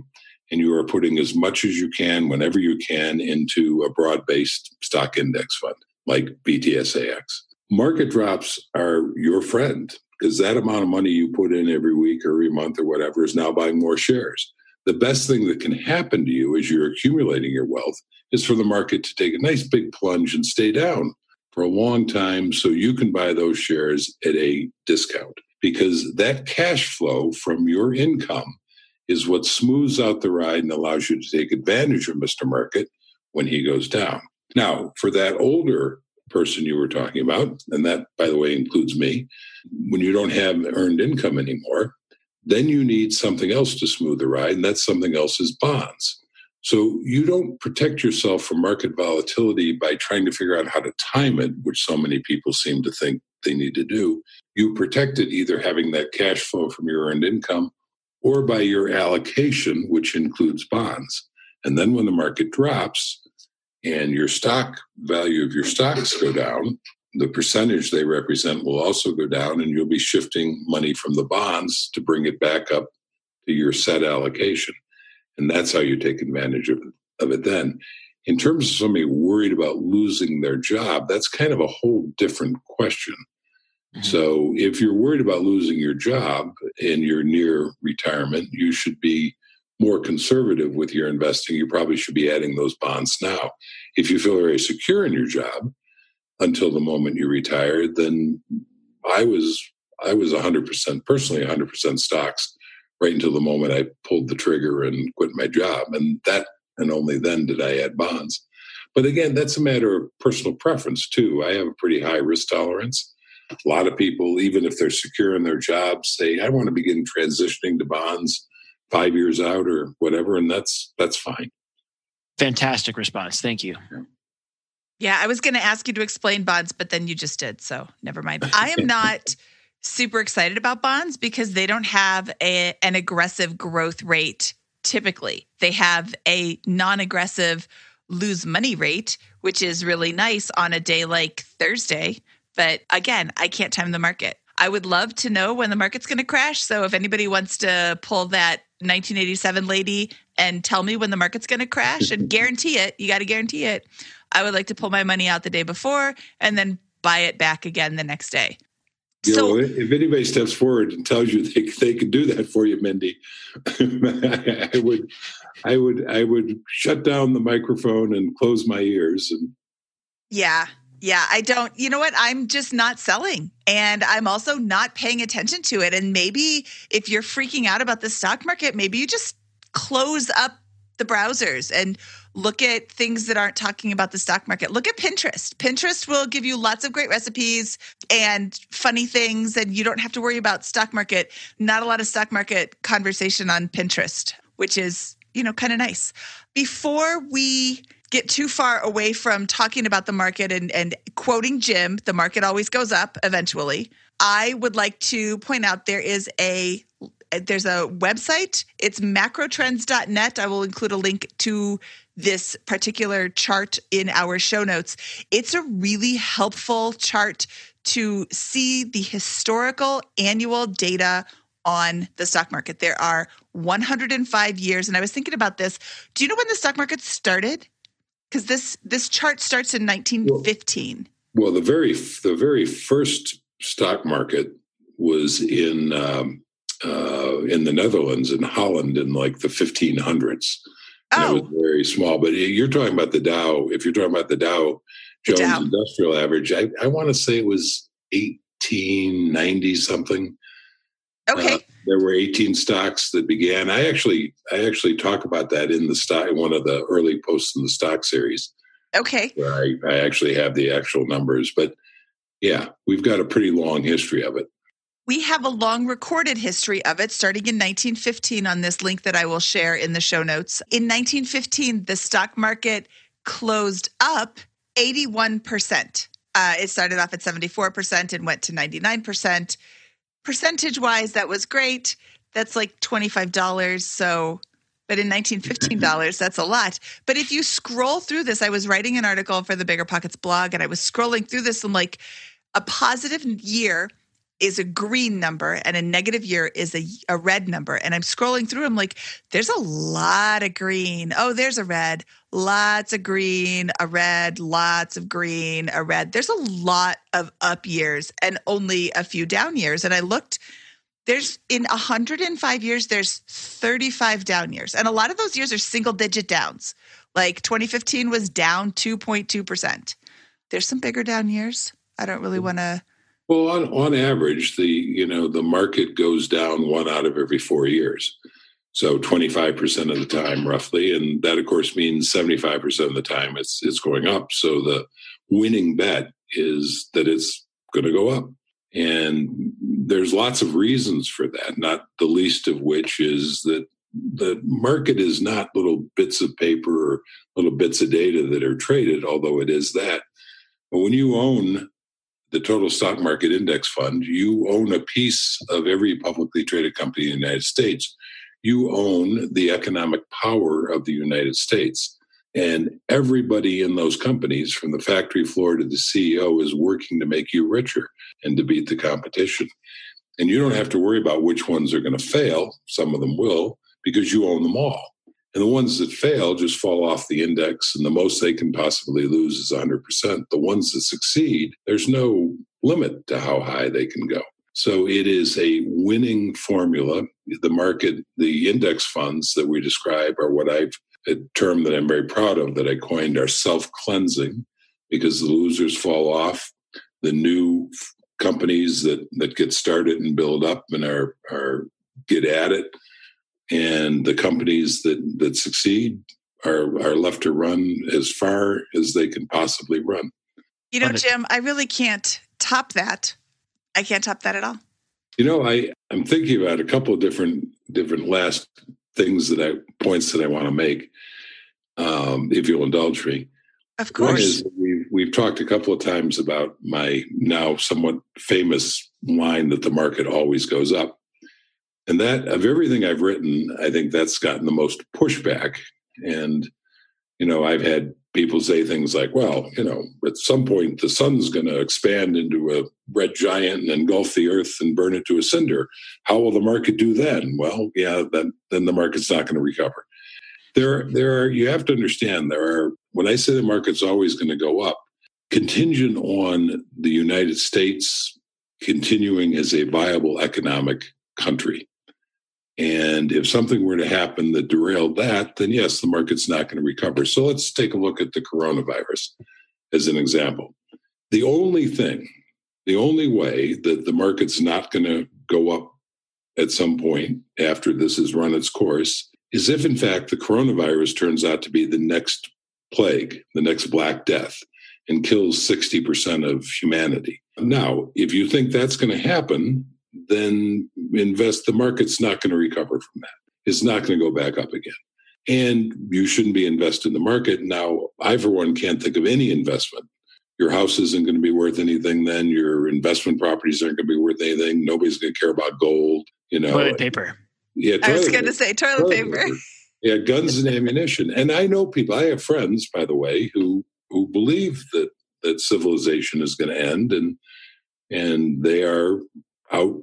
Speaker 1: and you are putting as much as you can whenever you can into a broad based stock index fund like VTSAX. Market drops are your friend because that amount of money you put in every week or every month or whatever is now buying more shares. The best thing that can happen to you as you're accumulating your wealth is for the market to take a nice big plunge and stay down for a long time so you can buy those shares at a discount because that cash flow from your income is what smooths out the ride and allows you to take advantage of Mr. Market when he goes down. Now, for that older person you were talking about, and that, by the way, includes me, when you don't have earned income anymore, then you need something else to smooth the ride, and that something else is bonds. So you don't protect yourself from market volatility by trying to figure out how to time it, which so many people seem to think they need to do. You protect it either having that cash flow from your earned income or by your allocation, which includes bonds. And then when the market drops and your stock value of your stocks go down, the percentage they represent will also go down, and you'll be shifting money from the bonds to bring it back up to your set allocation. And that's how you take advantage of, of it then. In terms of somebody worried about losing their job, that's kind of a whole different question. Mm-hmm. So if you're worried about losing your job and you're near retirement, you should be more conservative with your investing. You probably should be adding those bonds now. If you feel very secure in your job until the moment you retire, then I was I was 100% personally 100% stocks right until the moment I pulled the trigger and quit my job. And that, and only then did I add bonds. But again, that's a matter of personal preference too. I have a pretty high risk tolerance. A lot of people, even if they're secure in their jobs, say, I want to begin transitioning to bonds five years out or whatever. And that's, that's fine.
Speaker 3: Fantastic response. Thank you.
Speaker 2: Yeah, I was going to ask you to explain bonds, but then you just did. So never mind. I am not super excited about bonds because they don't have a, an aggressive growth rate typically. They have a non aggressive lose money rate, which is really nice on a day like Thursday. But again, I can't time the market. I would love to know when the market's going to crash. So if anybody wants to pull that 1987 lady and tell me when the market's going to crash and guarantee it, you got to guarantee it. I would like to pull my money out the day before and then buy it back again the next day.
Speaker 1: You so, know, if anybody steps forward and tells you they, they can do that for you, Mindy, I would, I would, I would shut down the microphone and close my ears. And
Speaker 2: yeah, yeah, I don't. You know what? I'm just not selling, and I'm also not paying attention to it. And maybe if you're freaking out about the stock market, maybe you just close up the browsers and look at things that aren't talking about the stock market. Look at Pinterest. Pinterest will give you lots of great recipes and funny things, and you don't have to worry about stock market. Not a lot of stock market conversation on Pinterest, which is, you know, kind of nice. Before we get too far away from talking about the market and, and quoting Jim, the market always goes up eventually. I would like to point out there is a there's a website. It's macrotrends.net. I will include a link to this particular chart in our show notes. It's a really helpful chart to see the historical annual data on the stock market. There are 105 years and I was thinking about this. Do you know when the stock market started? Cuz this this chart starts in 1915.
Speaker 1: Well, well, the very the very first stock market was in um, uh, in the Netherlands in Holland in like the 1500s.
Speaker 2: Oh,
Speaker 1: it was very small. But you're talking about the Dow. If you're talking about the Dow
Speaker 2: The Dow.
Speaker 1: Industrial Average, I, I want to say it was 1890 something.
Speaker 2: okay.
Speaker 1: Uh, there were 18 stocks that began. I actually I actually talk about that in the stock one of the early posts in the stock series
Speaker 2: okay.
Speaker 1: where I, I actually have the actual numbers. But yeah, we've got a pretty long history of it.
Speaker 2: We have a long recorded history of it starting in 1915 on this link that I will share in the show notes. In 1915, the stock market closed up 81%. Uh, it started off at 74% and went to 99%. Percentage wise, that was great. That's like $25. So, but in 1915 dollars, that's a lot. But if you scroll through this, I was writing an article for the BiggerPockets blog and I was scrolling through this and like a positive year is a green number and a negative year is a, a red number. And I'm scrolling through, I'm like, there's a lot of green. Oh, there's a red, lots of green, a red, lots of green, a red. There's a lot of up years and only a few down years. And I looked, there's in 105 years, there's 35 down years. And a lot of those years are single digit downs. Like 2015 was down 2.2%. There's some bigger down years. I don't really mm. want to.
Speaker 1: Well, on, on average, the you know the market goes down one out of every four years, so twenty five percent of the time, roughly, and that of course means seventy five percent of the time it's it's going up. So the winning bet is that it's going to go up, and there's lots of reasons for that. Not the least of which is that the market is not little bits of paper or little bits of data that are traded, although it is that. But when you own the total stock market index fund, you own a piece of every publicly traded company in the United States. You own the economic power of the United States. And everybody in those companies, from the factory floor to the CEO, is working to make you richer and to beat the competition. And you don't have to worry about which ones are going to fail. Some of them will, because you own them all. And the ones that fail just fall off the index, and the most they can possibly lose is 100%. The ones that succeed, there's no limit to how high they can go. So it is a winning formula. The market, the index funds that we describe are what I've, a term that I'm very proud of that I coined are self cleansing because the losers fall off. The new companies that, that get started and build up and are, are get at it and the companies that that succeed are are left to run as far as they can possibly run.
Speaker 2: You know, Jim, I really can't top that. I can't top that at all.
Speaker 1: You know, I I'm thinking about a couple of different different last things that I points that I want to make. Um, if you'll indulge me,
Speaker 2: Of course.
Speaker 1: we've we've talked a couple of times about my now somewhat famous line that the market always goes up. And that of everything I've written, I think that's gotten the most pushback. And, you know, I've had people say things like, well, you know, at some point the sun's going to expand into a red giant and engulf the earth and burn it to a cinder. How will the market do then? Well, yeah, then, then the market's not going to recover. There, there are, you have to understand, there are, when I say the market's always going to go up, contingent on the United States continuing as a viable economic country. And if something were to happen that derailed that, then yes, the market's not going to recover. So let's take a look at the coronavirus as an example. The only thing, the only way that the market's not going to go up at some point after this has run its course is if, in fact, the coronavirus turns out to be the next plague, the next Black Death, and kills 60% of humanity. Now, if you think that's going to happen, then invest the market's not going to recover from that. It's not going to go back up again. And you shouldn't be invested in the market. Now, I, for one, can't think of any investment. Your house isn't going to be worth anything then. Your investment properties aren't going to be worth anything. Nobody's going to care about gold. You know,
Speaker 3: Toilet paper.
Speaker 1: Yeah,
Speaker 2: I was going to say toilet
Speaker 1: Toilet
Speaker 2: paper.
Speaker 1: paper. Yeah, guns and ammunition. And I know people. I have friends, by the way, who who believe that that civilization is going to end, and and they are out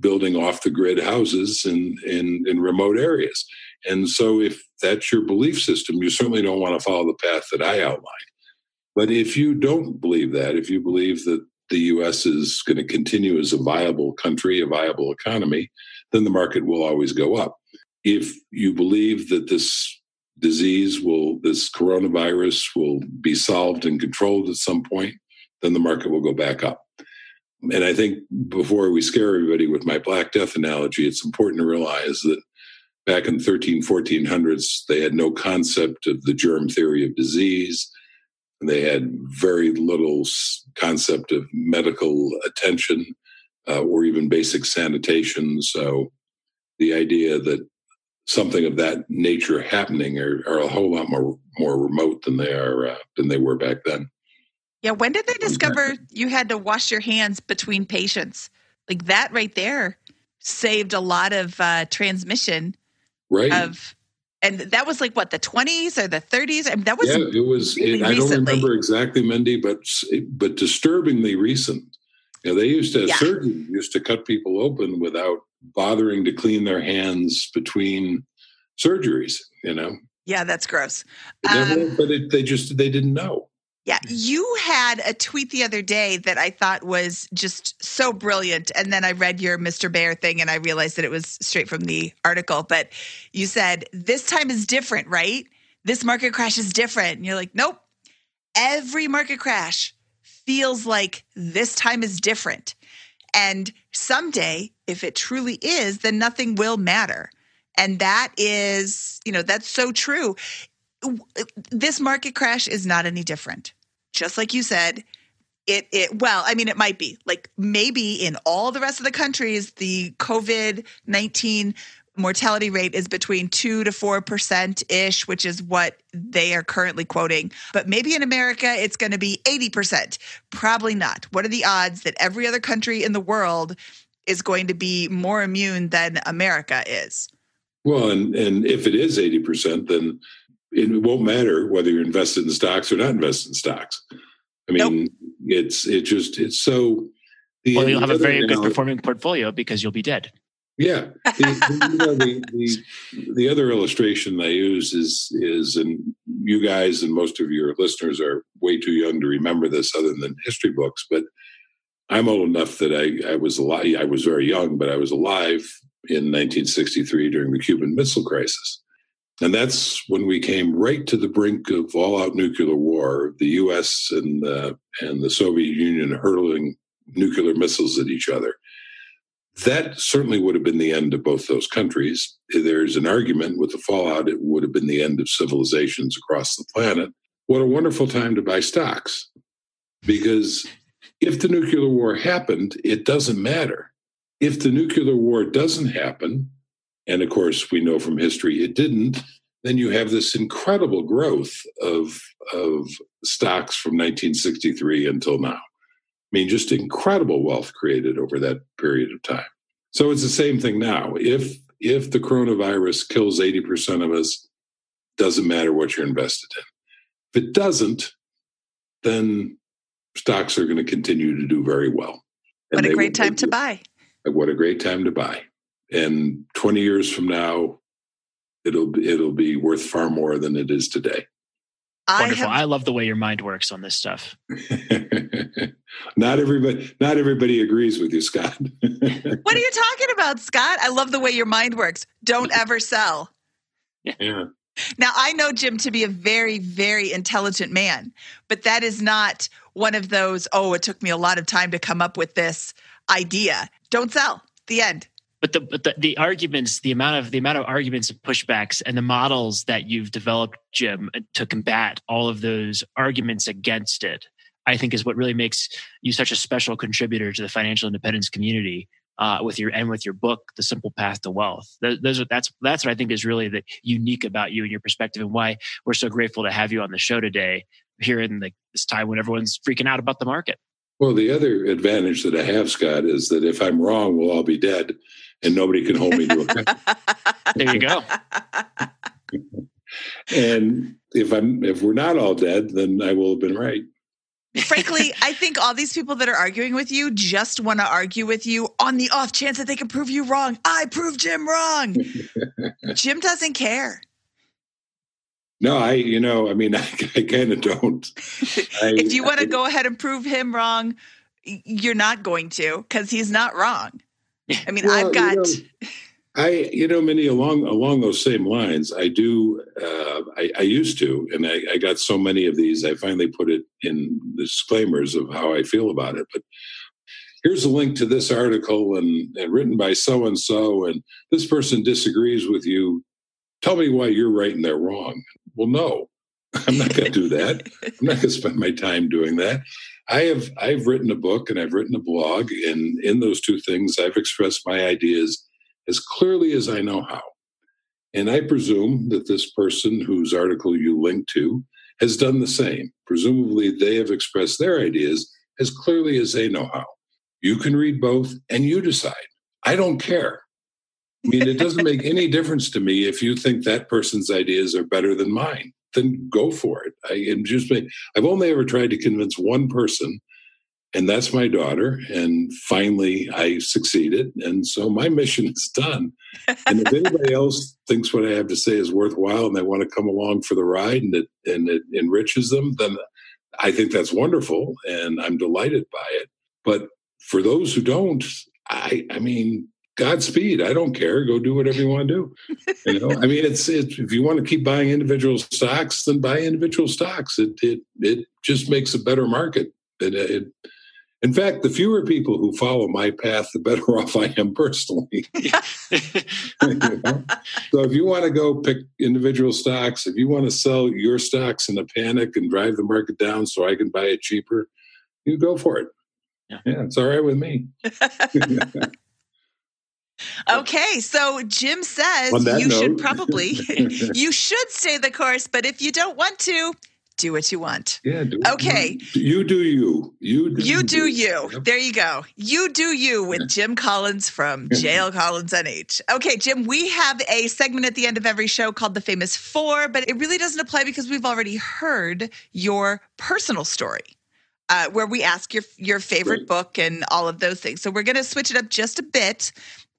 Speaker 1: building off the grid houses in, in in remote areas. And so, if that's your belief system, you certainly don't want to follow the path that I outlined. But if you don't believe that, if you believe that the U.S. is going to continue as a viable country, a viable economy, then the market will always go up. If you believe that this disease will, this coronavirus will be solved and controlled at some point, then the market will go back up. And I think before we scare everybody with my Black Death analogy, it's important to realize that back in 13, 1400s, they had no concept of the germ theory of disease. And They had very little concept of medical attention uh, or even basic sanitation. So the idea that something of that nature happening are, are a whole lot more more remote than they are uh, than they were back then.
Speaker 2: Yeah, when did they discover you had to wash your hands between patients? Like that right there saved a lot of uh, transmission.
Speaker 1: Right.
Speaker 2: Of and that was like what the 20s or the 30s. I mean, that was
Speaker 1: yeah, it was.
Speaker 2: Really
Speaker 1: it, I don't remember exactly, Mindy, but but disturbingly recent. You know, they used to yeah. surgeons used to cut people open without bothering to clean their hands between surgeries. You know.
Speaker 2: Yeah, that's gross.
Speaker 1: Um, but it, they just they didn't know.
Speaker 2: Yeah, you had a tweet the other day that I thought was just so brilliant. And then I read your Mr. Bear thing and I realized that it was straight from the article. But you said, This time is different, right? This market crash is different. And you're like, Nope. Every market crash feels like this time is different. And someday, if it truly is, then nothing will matter. And that is, you know, that's so true this market crash is not any different. Just like you said, it it well, I mean it might be. Like maybe in all the rest of the countries the COVID-19 mortality rate is between 2 to 4% ish, which is what they are currently quoting. But maybe in America it's going to be 80%. Probably not. What are the odds that every other country in the world is going to be more immune than America is?
Speaker 1: Well, and and if it is 80%, then it won't matter whether you're invested in stocks or not invested in stocks. I mean, nope. it's it just it's so.
Speaker 3: The, well, you'll have a very good performing portfolio because you'll be dead.
Speaker 1: Yeah, the, you know, the, the, the other illustration I use is is and you guys and most of your listeners are way too young to remember this, other than history books. But I'm old enough that I I was alive. I was very young, but I was alive in 1963 during the Cuban Missile Crisis. And that's when we came right to the brink of all-out nuclear war. The U.S. and the and the Soviet Union hurling nuclear missiles at each other. That certainly would have been the end of both those countries. There's an argument with the fallout; it would have been the end of civilizations across the planet. What a wonderful time to buy stocks, because if the nuclear war happened, it doesn't matter. If the nuclear war doesn't happen, and of course we know from history it didn't, then you have this incredible growth of, of stocks from 1963 until now. I mean, just incredible wealth created over that period of time. So it's the same thing now. If if the coronavirus kills 80% of us, doesn't matter what you're invested in. If it doesn't, then stocks are going to continue to do very well.
Speaker 2: And what a great time to buy.
Speaker 1: What a great time to buy and 20 years from now it'll it'll be worth far more than it is today
Speaker 3: I Wonderful. Have... I love the way your mind works on this stuff.
Speaker 1: not everybody not everybody agrees with you, Scott.
Speaker 2: what are you talking about, Scott? I love the way your mind works. Don't ever sell.
Speaker 1: Yeah.
Speaker 2: Now, I know Jim to be a very, very intelligent man, but that is not one of those, oh, it took me a lot of time to come up with this idea. Don't sell. The end
Speaker 3: but the but the, the arguments the amount of the amount of arguments and pushbacks and the models that you've developed jim to combat all of those arguments against it i think is what really makes you such a special contributor to the financial independence community uh, with your and with your book the simple path to wealth. Those are, that's that's what i think is really the unique about you and your perspective and why we're so grateful to have you on the show today here in the, this time when everyone's freaking out about the market.
Speaker 1: Well, the other advantage that I have, Scott, is that if I'm wrong, we'll all be dead and nobody can hold me to account.
Speaker 3: there you go.
Speaker 1: and if I'm if we're not all dead, then I will have been right.
Speaker 2: Frankly, I think all these people that are arguing with you just want to argue with you on the off chance that they can prove you wrong. I prove Jim wrong. Jim doesn't care.
Speaker 1: No, I, you know, I mean, I, I kind of don't.
Speaker 2: I, if you want to go ahead and prove him wrong, you're not going to because he's not wrong. I mean,
Speaker 1: Well,
Speaker 2: I've got.
Speaker 1: You know, I, you know, many along along those same lines, I do. Uh, I, I used to, and I, I got so many of these. I finally put it in disclaimers of how I feel about it. But here's a link to this article and, and written by so and so, and this person disagrees with you. Tell me why you're right and they're wrong. Well, no, I'm not going to do that. I'm not going to spend my time doing that. I have I've written a book and I've written a blog, and in those two things, I've expressed my ideas as clearly as I know how. And I presume that this person whose article you link to has done the same. Presumably, they have expressed their ideas as clearly as they know how. You can read both and you decide. I don't care. I mean, it doesn't make any difference to me if you think that person's ideas are better than mine. Then go for it. I am just. I've only ever tried to convince one person and that's my daughter. And finally, I succeeded. And so my mission is done. And if anybody else thinks what I have to say is worthwhile and they want to come along for the ride and it, and it enriches them, then I think that's wonderful. And I'm delighted by it. But for those who don't, I, I mean, Godspeed. I don't care. Go do whatever you want to do. You know, I mean, it's, it's if you want to keep buying individual stocks, then buy individual stocks. It it it just makes a better market. It, it in fact, the fewer people who follow my path, the better off I am personally. you know? So if you want to go pick individual stocks, if you want to sell your stocks in a panic and drive the market down so I can buy it cheaper, you go for it. Yeah, yeah it's all right with me.
Speaker 2: Okay, so Jim says you note. should probably you should stay the course, but if you don't want to, do what you want.
Speaker 1: Yeah. Do,
Speaker 2: okay.
Speaker 1: You do you. You do
Speaker 2: you. Do you. Yep. There you go. You do you with Jim Collins from JL Collins NH. Okay, Jim, we have a segment at the end of every show called The Famous Four, but it really doesn't apply because we've already heard your personal story. Uh, where we ask your your favorite right. book and all of those things. So we're going to switch it up just a bit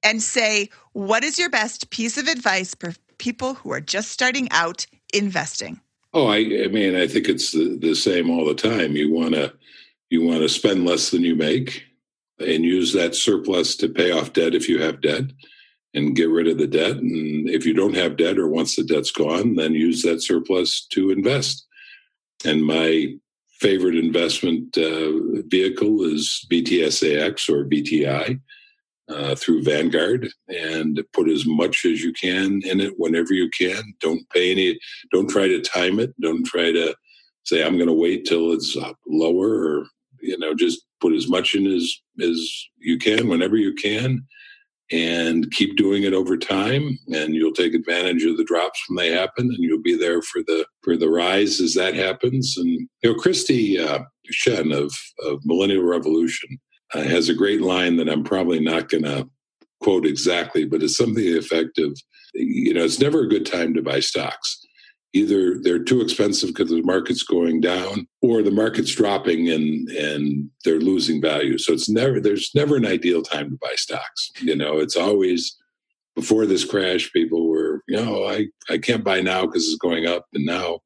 Speaker 2: and say, what is your best piece of advice for people who are just starting out investing?
Speaker 1: Oh, I, I mean, I think it's the, the same all the time. You want to you want to spend less than you make and use that surplus to pay off debt if you have debt and get rid of the debt. And if you don't have debt or once the debt's gone, then use that surplus to invest. And my favorite investment uh, vehicle is VTSAX or VTI uh, through Vanguard and put as much as you can in it whenever you can. Don't pay any, don't try to time it. Don't try to say, I'm going to wait till it's lower or, you know, just put as much in as, as you can whenever you can and keep doing it over time and you'll take advantage of the drops when they happen and you'll be there for the for the rise as that happens and you know Kristy uh, shen of of millennial revolution uh, has a great line that I'm probably not going to quote exactly, but it's something effective. You know, it's never a good time to buy stocks. Either they're too expensive because the market's going down, or the market's dropping and and they're losing value. So it's never there's never an ideal time to buy stocks. You know, it's always before this crash, people were, you know, I I can't buy now because it's going up, and now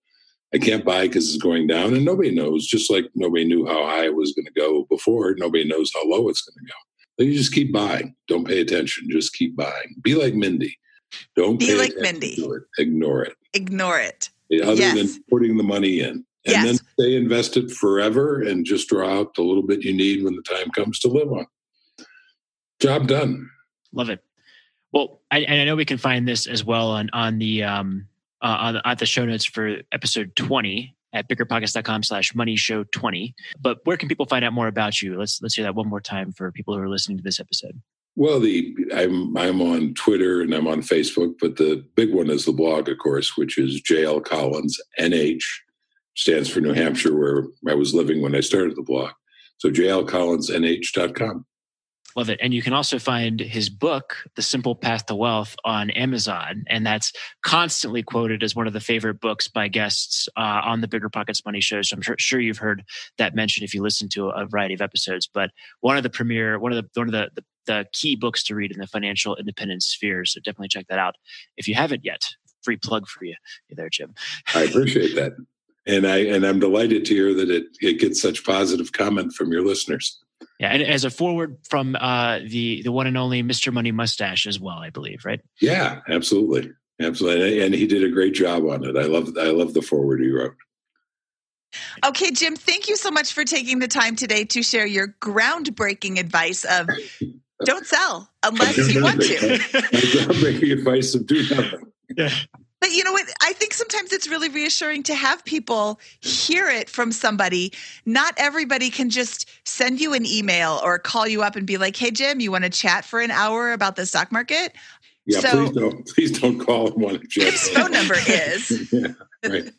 Speaker 1: I can't buy because it's going down, and nobody knows. Just like nobody knew how high it was going to go before, nobody knows how low it's going to go. So you just keep buying. Don't pay attention. Just keep buying. Be like Mindy. Don't
Speaker 2: be like Mindy.
Speaker 1: It. Ignore it.
Speaker 2: Ignore it.
Speaker 1: Other yes. than putting the money in, and yes. then stay invested forever, and just draw out the little bit you need when the time comes to live on. Job done.
Speaker 3: Love it. Well, I, and I know we can find this as well on on the um, uh, on, at the show notes for episode 20 at biggerpockets.com slash money show 20 but where can people find out more about you? Let's let's hear that one more time for people who are listening to this episode.
Speaker 1: Well the i'm i'm on twitter and i'm on facebook but the big one is the blog of course which is jl collins nh stands for new hampshire where i was living when i started the blog. So jlcollinsnh.com
Speaker 3: Love it. And you can also find his book, The Simple Path to Wealth, on Amazon. And that's constantly quoted as one of the favorite books by guests uh, on the BiggerPockets Money Show. So I'm sure, sure, you've heard that mentioned if you listen to a variety of episodes. But one of the premier, one of the one of the, the, the key books to read in the financial independence sphere. So definitely check that out if you haven't yet. Free plug for you there, Jim.
Speaker 1: I appreciate that. And I and I'm delighted to hear that it, it gets such positive comment from your listeners.
Speaker 3: Yeah, and as a foreword from uh, the the one and only Mr. Money Mustache as well, I believe, right?
Speaker 1: Yeah, absolutely, absolutely, and he did a great job on it. I love I love the foreword he wrote.
Speaker 2: Okay, Jim, thank you so much for taking the time today to share your groundbreaking advice of don't sell unless you want to.
Speaker 1: groundbreaking advice of do nothing.
Speaker 3: Yeah.
Speaker 2: But you know what? I think sometimes it's really reassuring to have people hear it from somebody. Not everybody can just send you an email or call you up and be like, "Hey, Jim, you want to chat for an hour about the stock market?"
Speaker 1: Yeah,
Speaker 2: So-
Speaker 1: please don't please don't call him one.
Speaker 2: Jim's phone number is.
Speaker 1: yeah, right.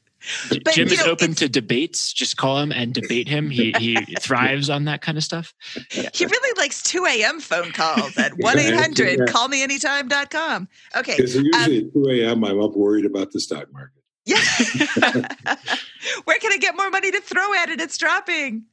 Speaker 2: But,
Speaker 3: Jim is
Speaker 2: know,
Speaker 3: open to debates. Just call him and debate him. He he thrives on that kind of stuff.
Speaker 2: He really likes 2 a.m. phone calls at 1 800 callmeanytime.com. Okay.
Speaker 1: Because
Speaker 2: Um,
Speaker 1: usually at two a.m. I'm up worried about the stock market.
Speaker 2: Yeah. Where can I get more money to throw at it? It's dropping.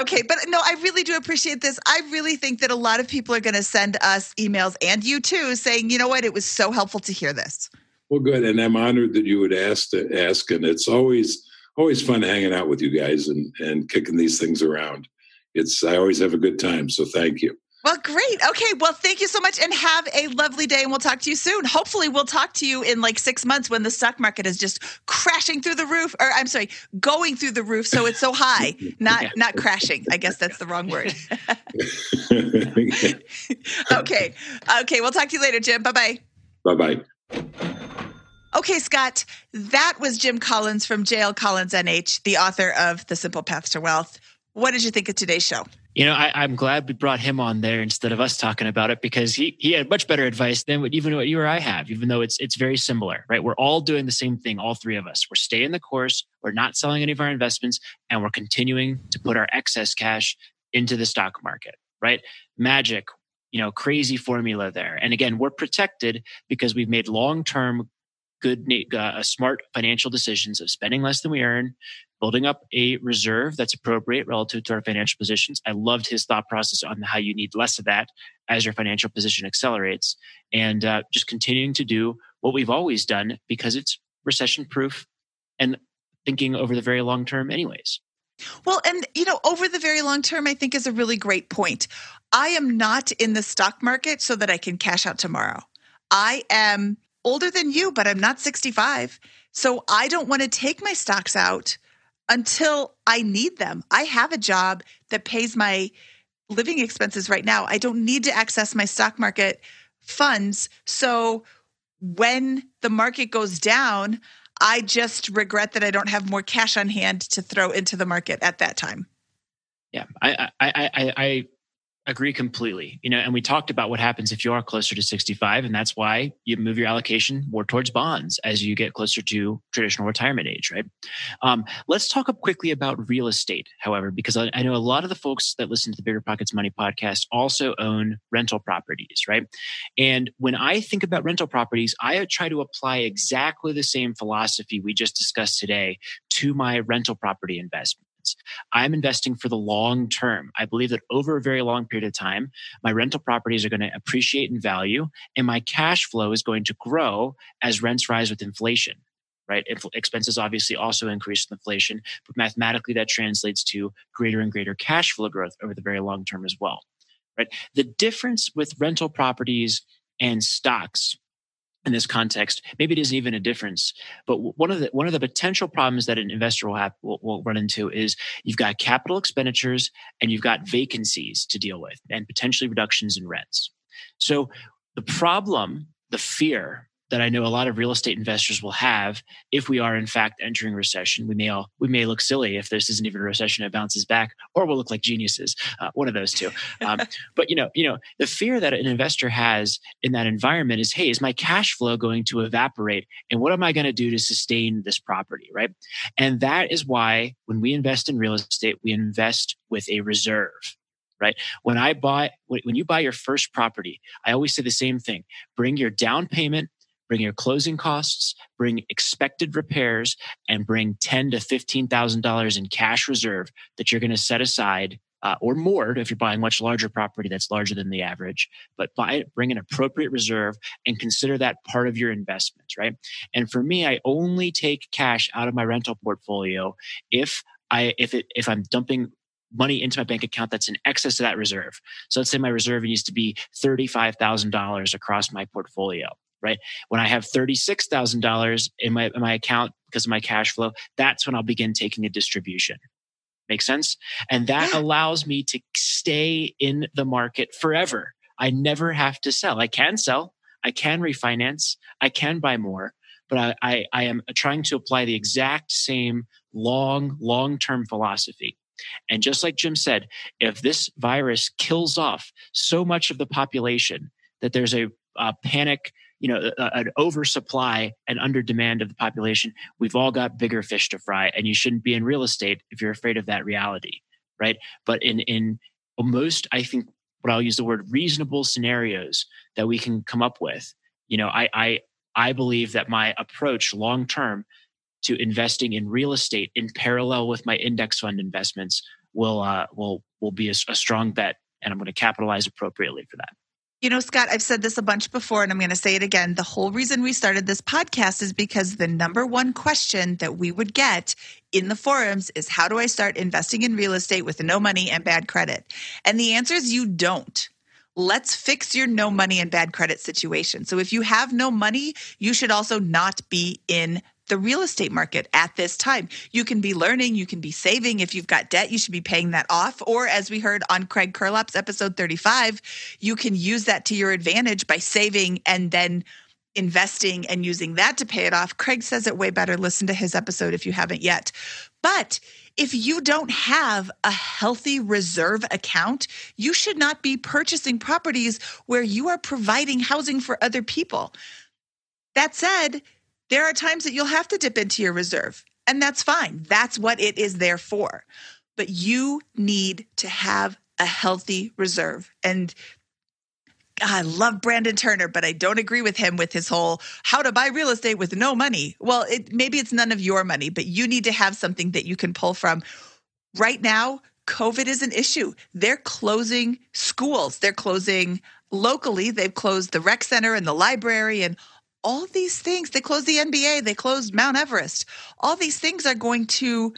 Speaker 2: Okay, but no, I really do appreciate this. I really think that a lot of people are going to send us emails and you too saying, you know what, it was so helpful to hear this.
Speaker 1: Well, good, and I'm honored that you would ask to ask, and it's always always fun hanging out with you guys and and kicking these things around. It's I always have a good time, so thank you.
Speaker 2: Well, great. Okay, well, thank you so much and have a lovely day and we'll talk to you soon. Hopefully, we'll talk to you in like six months when the stock market is just crashing through the roof, or I'm sorry, going through the roof. So it's so high, not not crashing. I guess that's the wrong word. okay. Okay. We'll talk to you later, Jim. Bye bye.
Speaker 1: bye bye.
Speaker 2: Okay, Scott, that was Jim Collins from JL Collins NH, the author of The Simple Path to Wealth. What did you think of today's show?
Speaker 3: You know, I, I'm glad we brought him on there instead of us talking about it because he he had much better advice than what even what you or I have. Even though it's it's very similar, right? We're all doing the same thing, all three of us. We're staying the course. We're not selling any of our investments, and we're continuing to put our excess cash into the stock market, right? Magic, you know, crazy formula there. And again, we're protected because we've made long term, good, uh, smart financial decisions of spending less than we earn, building up a reserve that's appropriate relative to our financial positions. I loved his thought process on how you need less of that as your financial position accelerates, and uh, just continuing to do what we've always done because it's recession proof and thinking over the very long term, anyways.
Speaker 2: Well, and you know, over the very long term, I think is a really great point. I am not in the stock market so that I can cash out tomorrow. I am older than you, but I'm not 65. So I don't want to take my stocks out until I need them. I have a job that pays my living expenses right now. I don't need to access my stock market funds. So when the market goes down, I just regret that I don't have more cash on hand to throw into the market at that time.
Speaker 3: Yeah, I I I, I, agree completely. You know, and we talked about what happens if you are closer to 65, and that's why you move your allocation more towards bonds as you get closer to traditional retirement age, right? Um, let's talk up quickly about real estate, however, because I, I know a lot of the folks that listen to the BiggerPockets Money podcast also own rental properties, right? And when I think about rental properties, I try to apply exactly the same philosophy we just discussed today to my rental property I'm investing for the long term. I believe that over a very long period of time, my rental properties are going to appreciate in value and my cash flow is going to grow as rents rise with inflation. Right. Expenses obviously also increase with inflation, but mathematically that translates to greater and greater cash flow growth over the very long term as well. Right. The difference with rental properties and stocks in this context, maybe it isn't even a difference. But one of the one of the potential problems that an investor will have will, will run into is you've got capital expenditures and you've got vacancies to deal with, and potentially reductions in rents. So the problem, the fear that I know a lot of real estate investors will have if we are in fact entering recession. We may all we may look silly if this isn't even a recession; it bounces back, or we'll look like geniuses. Uh, one of those two. Um, but you know, you know, the fear that an investor has in that environment is, hey, is my cash flow going to evaporate, and what am I going to do to sustain this property, right? And that is why when we invest in real estate, we invest with a reserve right? When I buy, when you buy your first property, I always say the same thing bring your down payment, bring your closing costs, bring expected repairs, and bring ten to fifteen thousand dollars in cash reserve that you're going to set aside. Uh, or more if you're buying much larger property that's larger than the average, but buy it, bring an appropriate reserve and consider that part of your investment, right? And for me, I only take cash out of my rental portfolio if I if it if I'm dumping money into my bank account that's in excess of that reserve. So let's say my reserve needs to be $35,000 across my portfolio, right? When I have $36,000 in my, in my account because of my cash flow, that's when I'll begin taking a distribution. Make sense? And that yeah. allows me to stay in the market forever. I never have to sell. I can sell, I can refinance, I can buy more, but I, I, I am trying to apply the exact same long, long term philosophy. And just like Jim said, if this virus kills off so much of the population that there's a, a panic, you know, a, an oversupply and under demand of the population, we've all got bigger fish to fry. And you shouldn't be in real estate if you're afraid of that reality, right? But in in most, I think, what I'll use the word reasonable scenarios that we can come up with, you know, I I I believe that my approach long term to investing in real estate in parallel with my index fund investments will uh, will will be a, a strong bet, and I'm going to capitalize appropriately for that.
Speaker 2: You know, Scott, I've said this a bunch before and I'm going to say it again. The whole reason we started this podcast is because the number one question that we would get in the forums is how do I start investing in real estate with no money and bad credit? And the answer is you don't. Let's fix your no money and bad credit situation. So if you have no money, you should also not be in the real estate market at this time. You can be learning, you can be saving. If you've got debt, you should be paying that off. Or as we heard on Craig Curelop's episode 35, you can use that to your advantage by saving and then investing and using that to pay it off. Craig says it way better. Listen to his episode if you haven't yet. But if you don't have a healthy reserve account, you should not be purchasing properties where you are providing housing for other people. That said, there are times that you'll have to dip into your reserve, and that's fine. That's what it is there for. But you need to have a healthy reserve. And I love Brandon Turner, but I don't agree with him with his whole how to buy real estate with no money. Well, it, maybe it's none of your money, but you need to have something that you can pull from. Right now, COVID is an issue. They're closing schools, they're closing locally, they've closed the rec center and the library and all these things, they closed the NBA, they closed Mount Everest. All these things are going to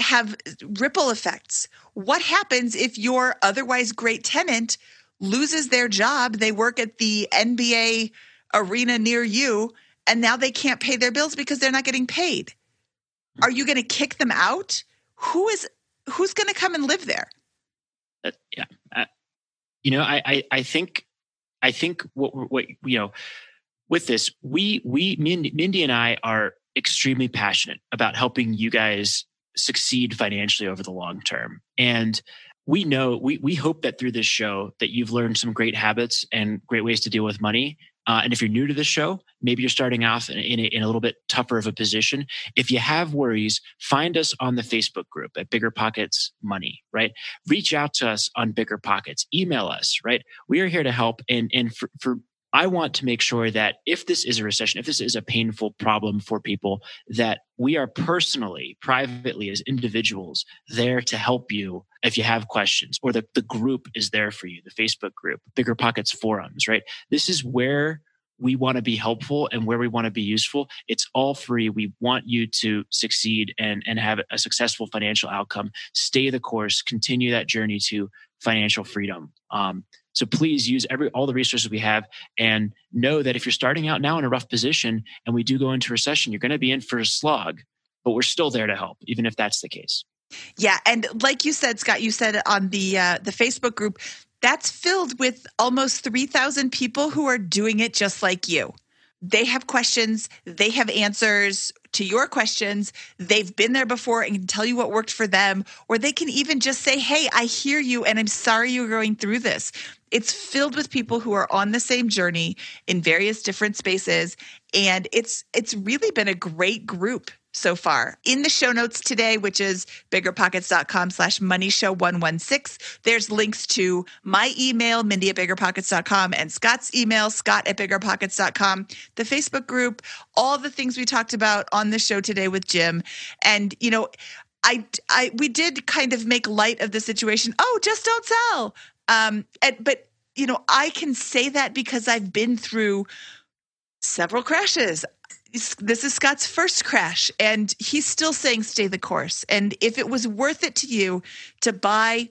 Speaker 2: have ripple effects. What happens if your otherwise great tenant loses their job? They work at the NBA arena near you, and now they can't pay their bills because they're not getting paid. Are you going to kick them out? Who is who's going to come and live there?
Speaker 3: Uh, yeah, uh, you know, I, I I think I think what what you know with this, we we Mindy and I are extremely passionate about helping you guys succeed financially over the long term. And we know we we hope that through this show that you've learned some great habits and great ways to deal with money. Uh, and if you're new to this show, maybe you're starting off in, in, a, in a little bit tougher of a position. If you have worries, find us on the Facebook group at BiggerPockets Money, right? Reach out to us on BiggerPockets, email us, right? We are here to help. And, and for, for I want to make sure that if this is a recession, if this is a painful problem for people, that we are personally, privately, as individuals, there to help you if you have questions, or that the group is there for you, the Facebook group, BiggerPockets forums, right? This is where we want to be helpful and where we want to be useful. It's all free. We want you to succeed and, and have a successful financial outcome. Stay the course, continue that journey to financial freedom. Um, so please use every all the resources we have and know that if you're starting out now in a rough position and we do go into recession, you're going to be in for a slog, but we're still there to help, even if that's the case.
Speaker 2: Yeah, and like you said, Scott, you said on the uh, the Facebook group, that's filled with almost three thousand people who are doing it just like you. They have questions, they have answers to your questions. They've been there before and can tell you what worked for them, or they can even just say, Hey, I hear you and I'm sorry you're going through this. It's filled with people who are on the same journey in various different spaces. And it's it's really been a great group so far. In the show notes today, which is biggerpockets.com slash money show 116, there's links to my email, Mindy at biggerpockets.com, and Scott's email, Scott at biggerpockets.com, the Facebook group, all the things we talked about on the show today with Jim. And, you know, I, I, we did kind of make light of the situation. Oh, just don't sell. Um, and, but, you know, I can say that because I've been through several crashes this is Scott's first crash, and he's still saying stay the course. And if it was worth it to you to buy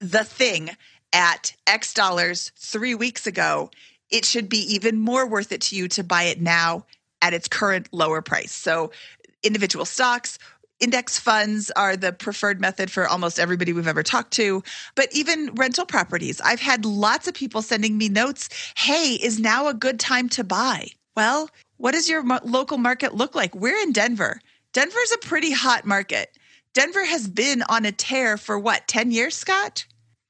Speaker 2: the thing at X dollars three weeks ago, it should be even more worth it to you to buy it now at its current lower price. So, individual stocks, index funds are the preferred method for almost everybody we've ever talked to, but even rental properties. I've had lots of people sending me notes Hey, is now a good time to buy? Well, what does your local market look like? We're in Denver. Denver's a pretty hot market. Denver has been on a tear for what, 10 years, Scott?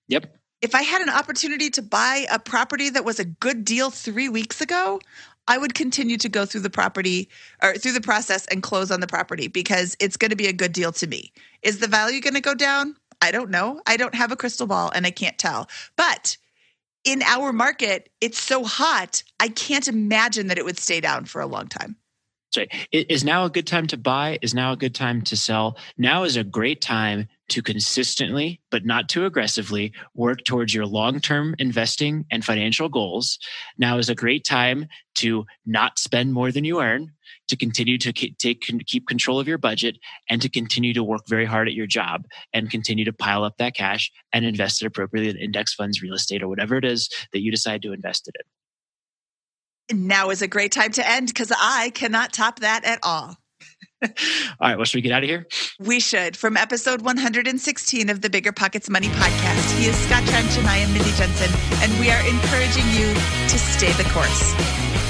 Speaker 3: Yep.
Speaker 2: If I had an opportunity to buy a property that was a good deal three weeks ago, I would continue to go through the property or through the process and close on the property because it's going to be a good deal to me. Is the value going to go down? I don't know. I don't have a crystal ball and I can't tell. But in our market, it's so hot, I can't imagine that it would stay down for a long time.
Speaker 3: So is now a good time to buy? Is now a good time to sell? Now is a great time to consistently, but not too aggressively, work towards your long term investing and financial goals. Now is a great time to not spend more than you earn, to continue to take, keep control of your budget, and to continue to work very hard at your job and continue to pile up that cash and invest it appropriately in index funds, real estate, or whatever it is that you decide to invest it
Speaker 2: in. Now is a great time to end because I cannot top that at all.
Speaker 3: All right, well, should we get out of here?
Speaker 2: We should. From episode 116 of the BiggerPockets Money podcast, he is Scott Trench and I am Mindy Jensen, and we are encouraging you to stay the course.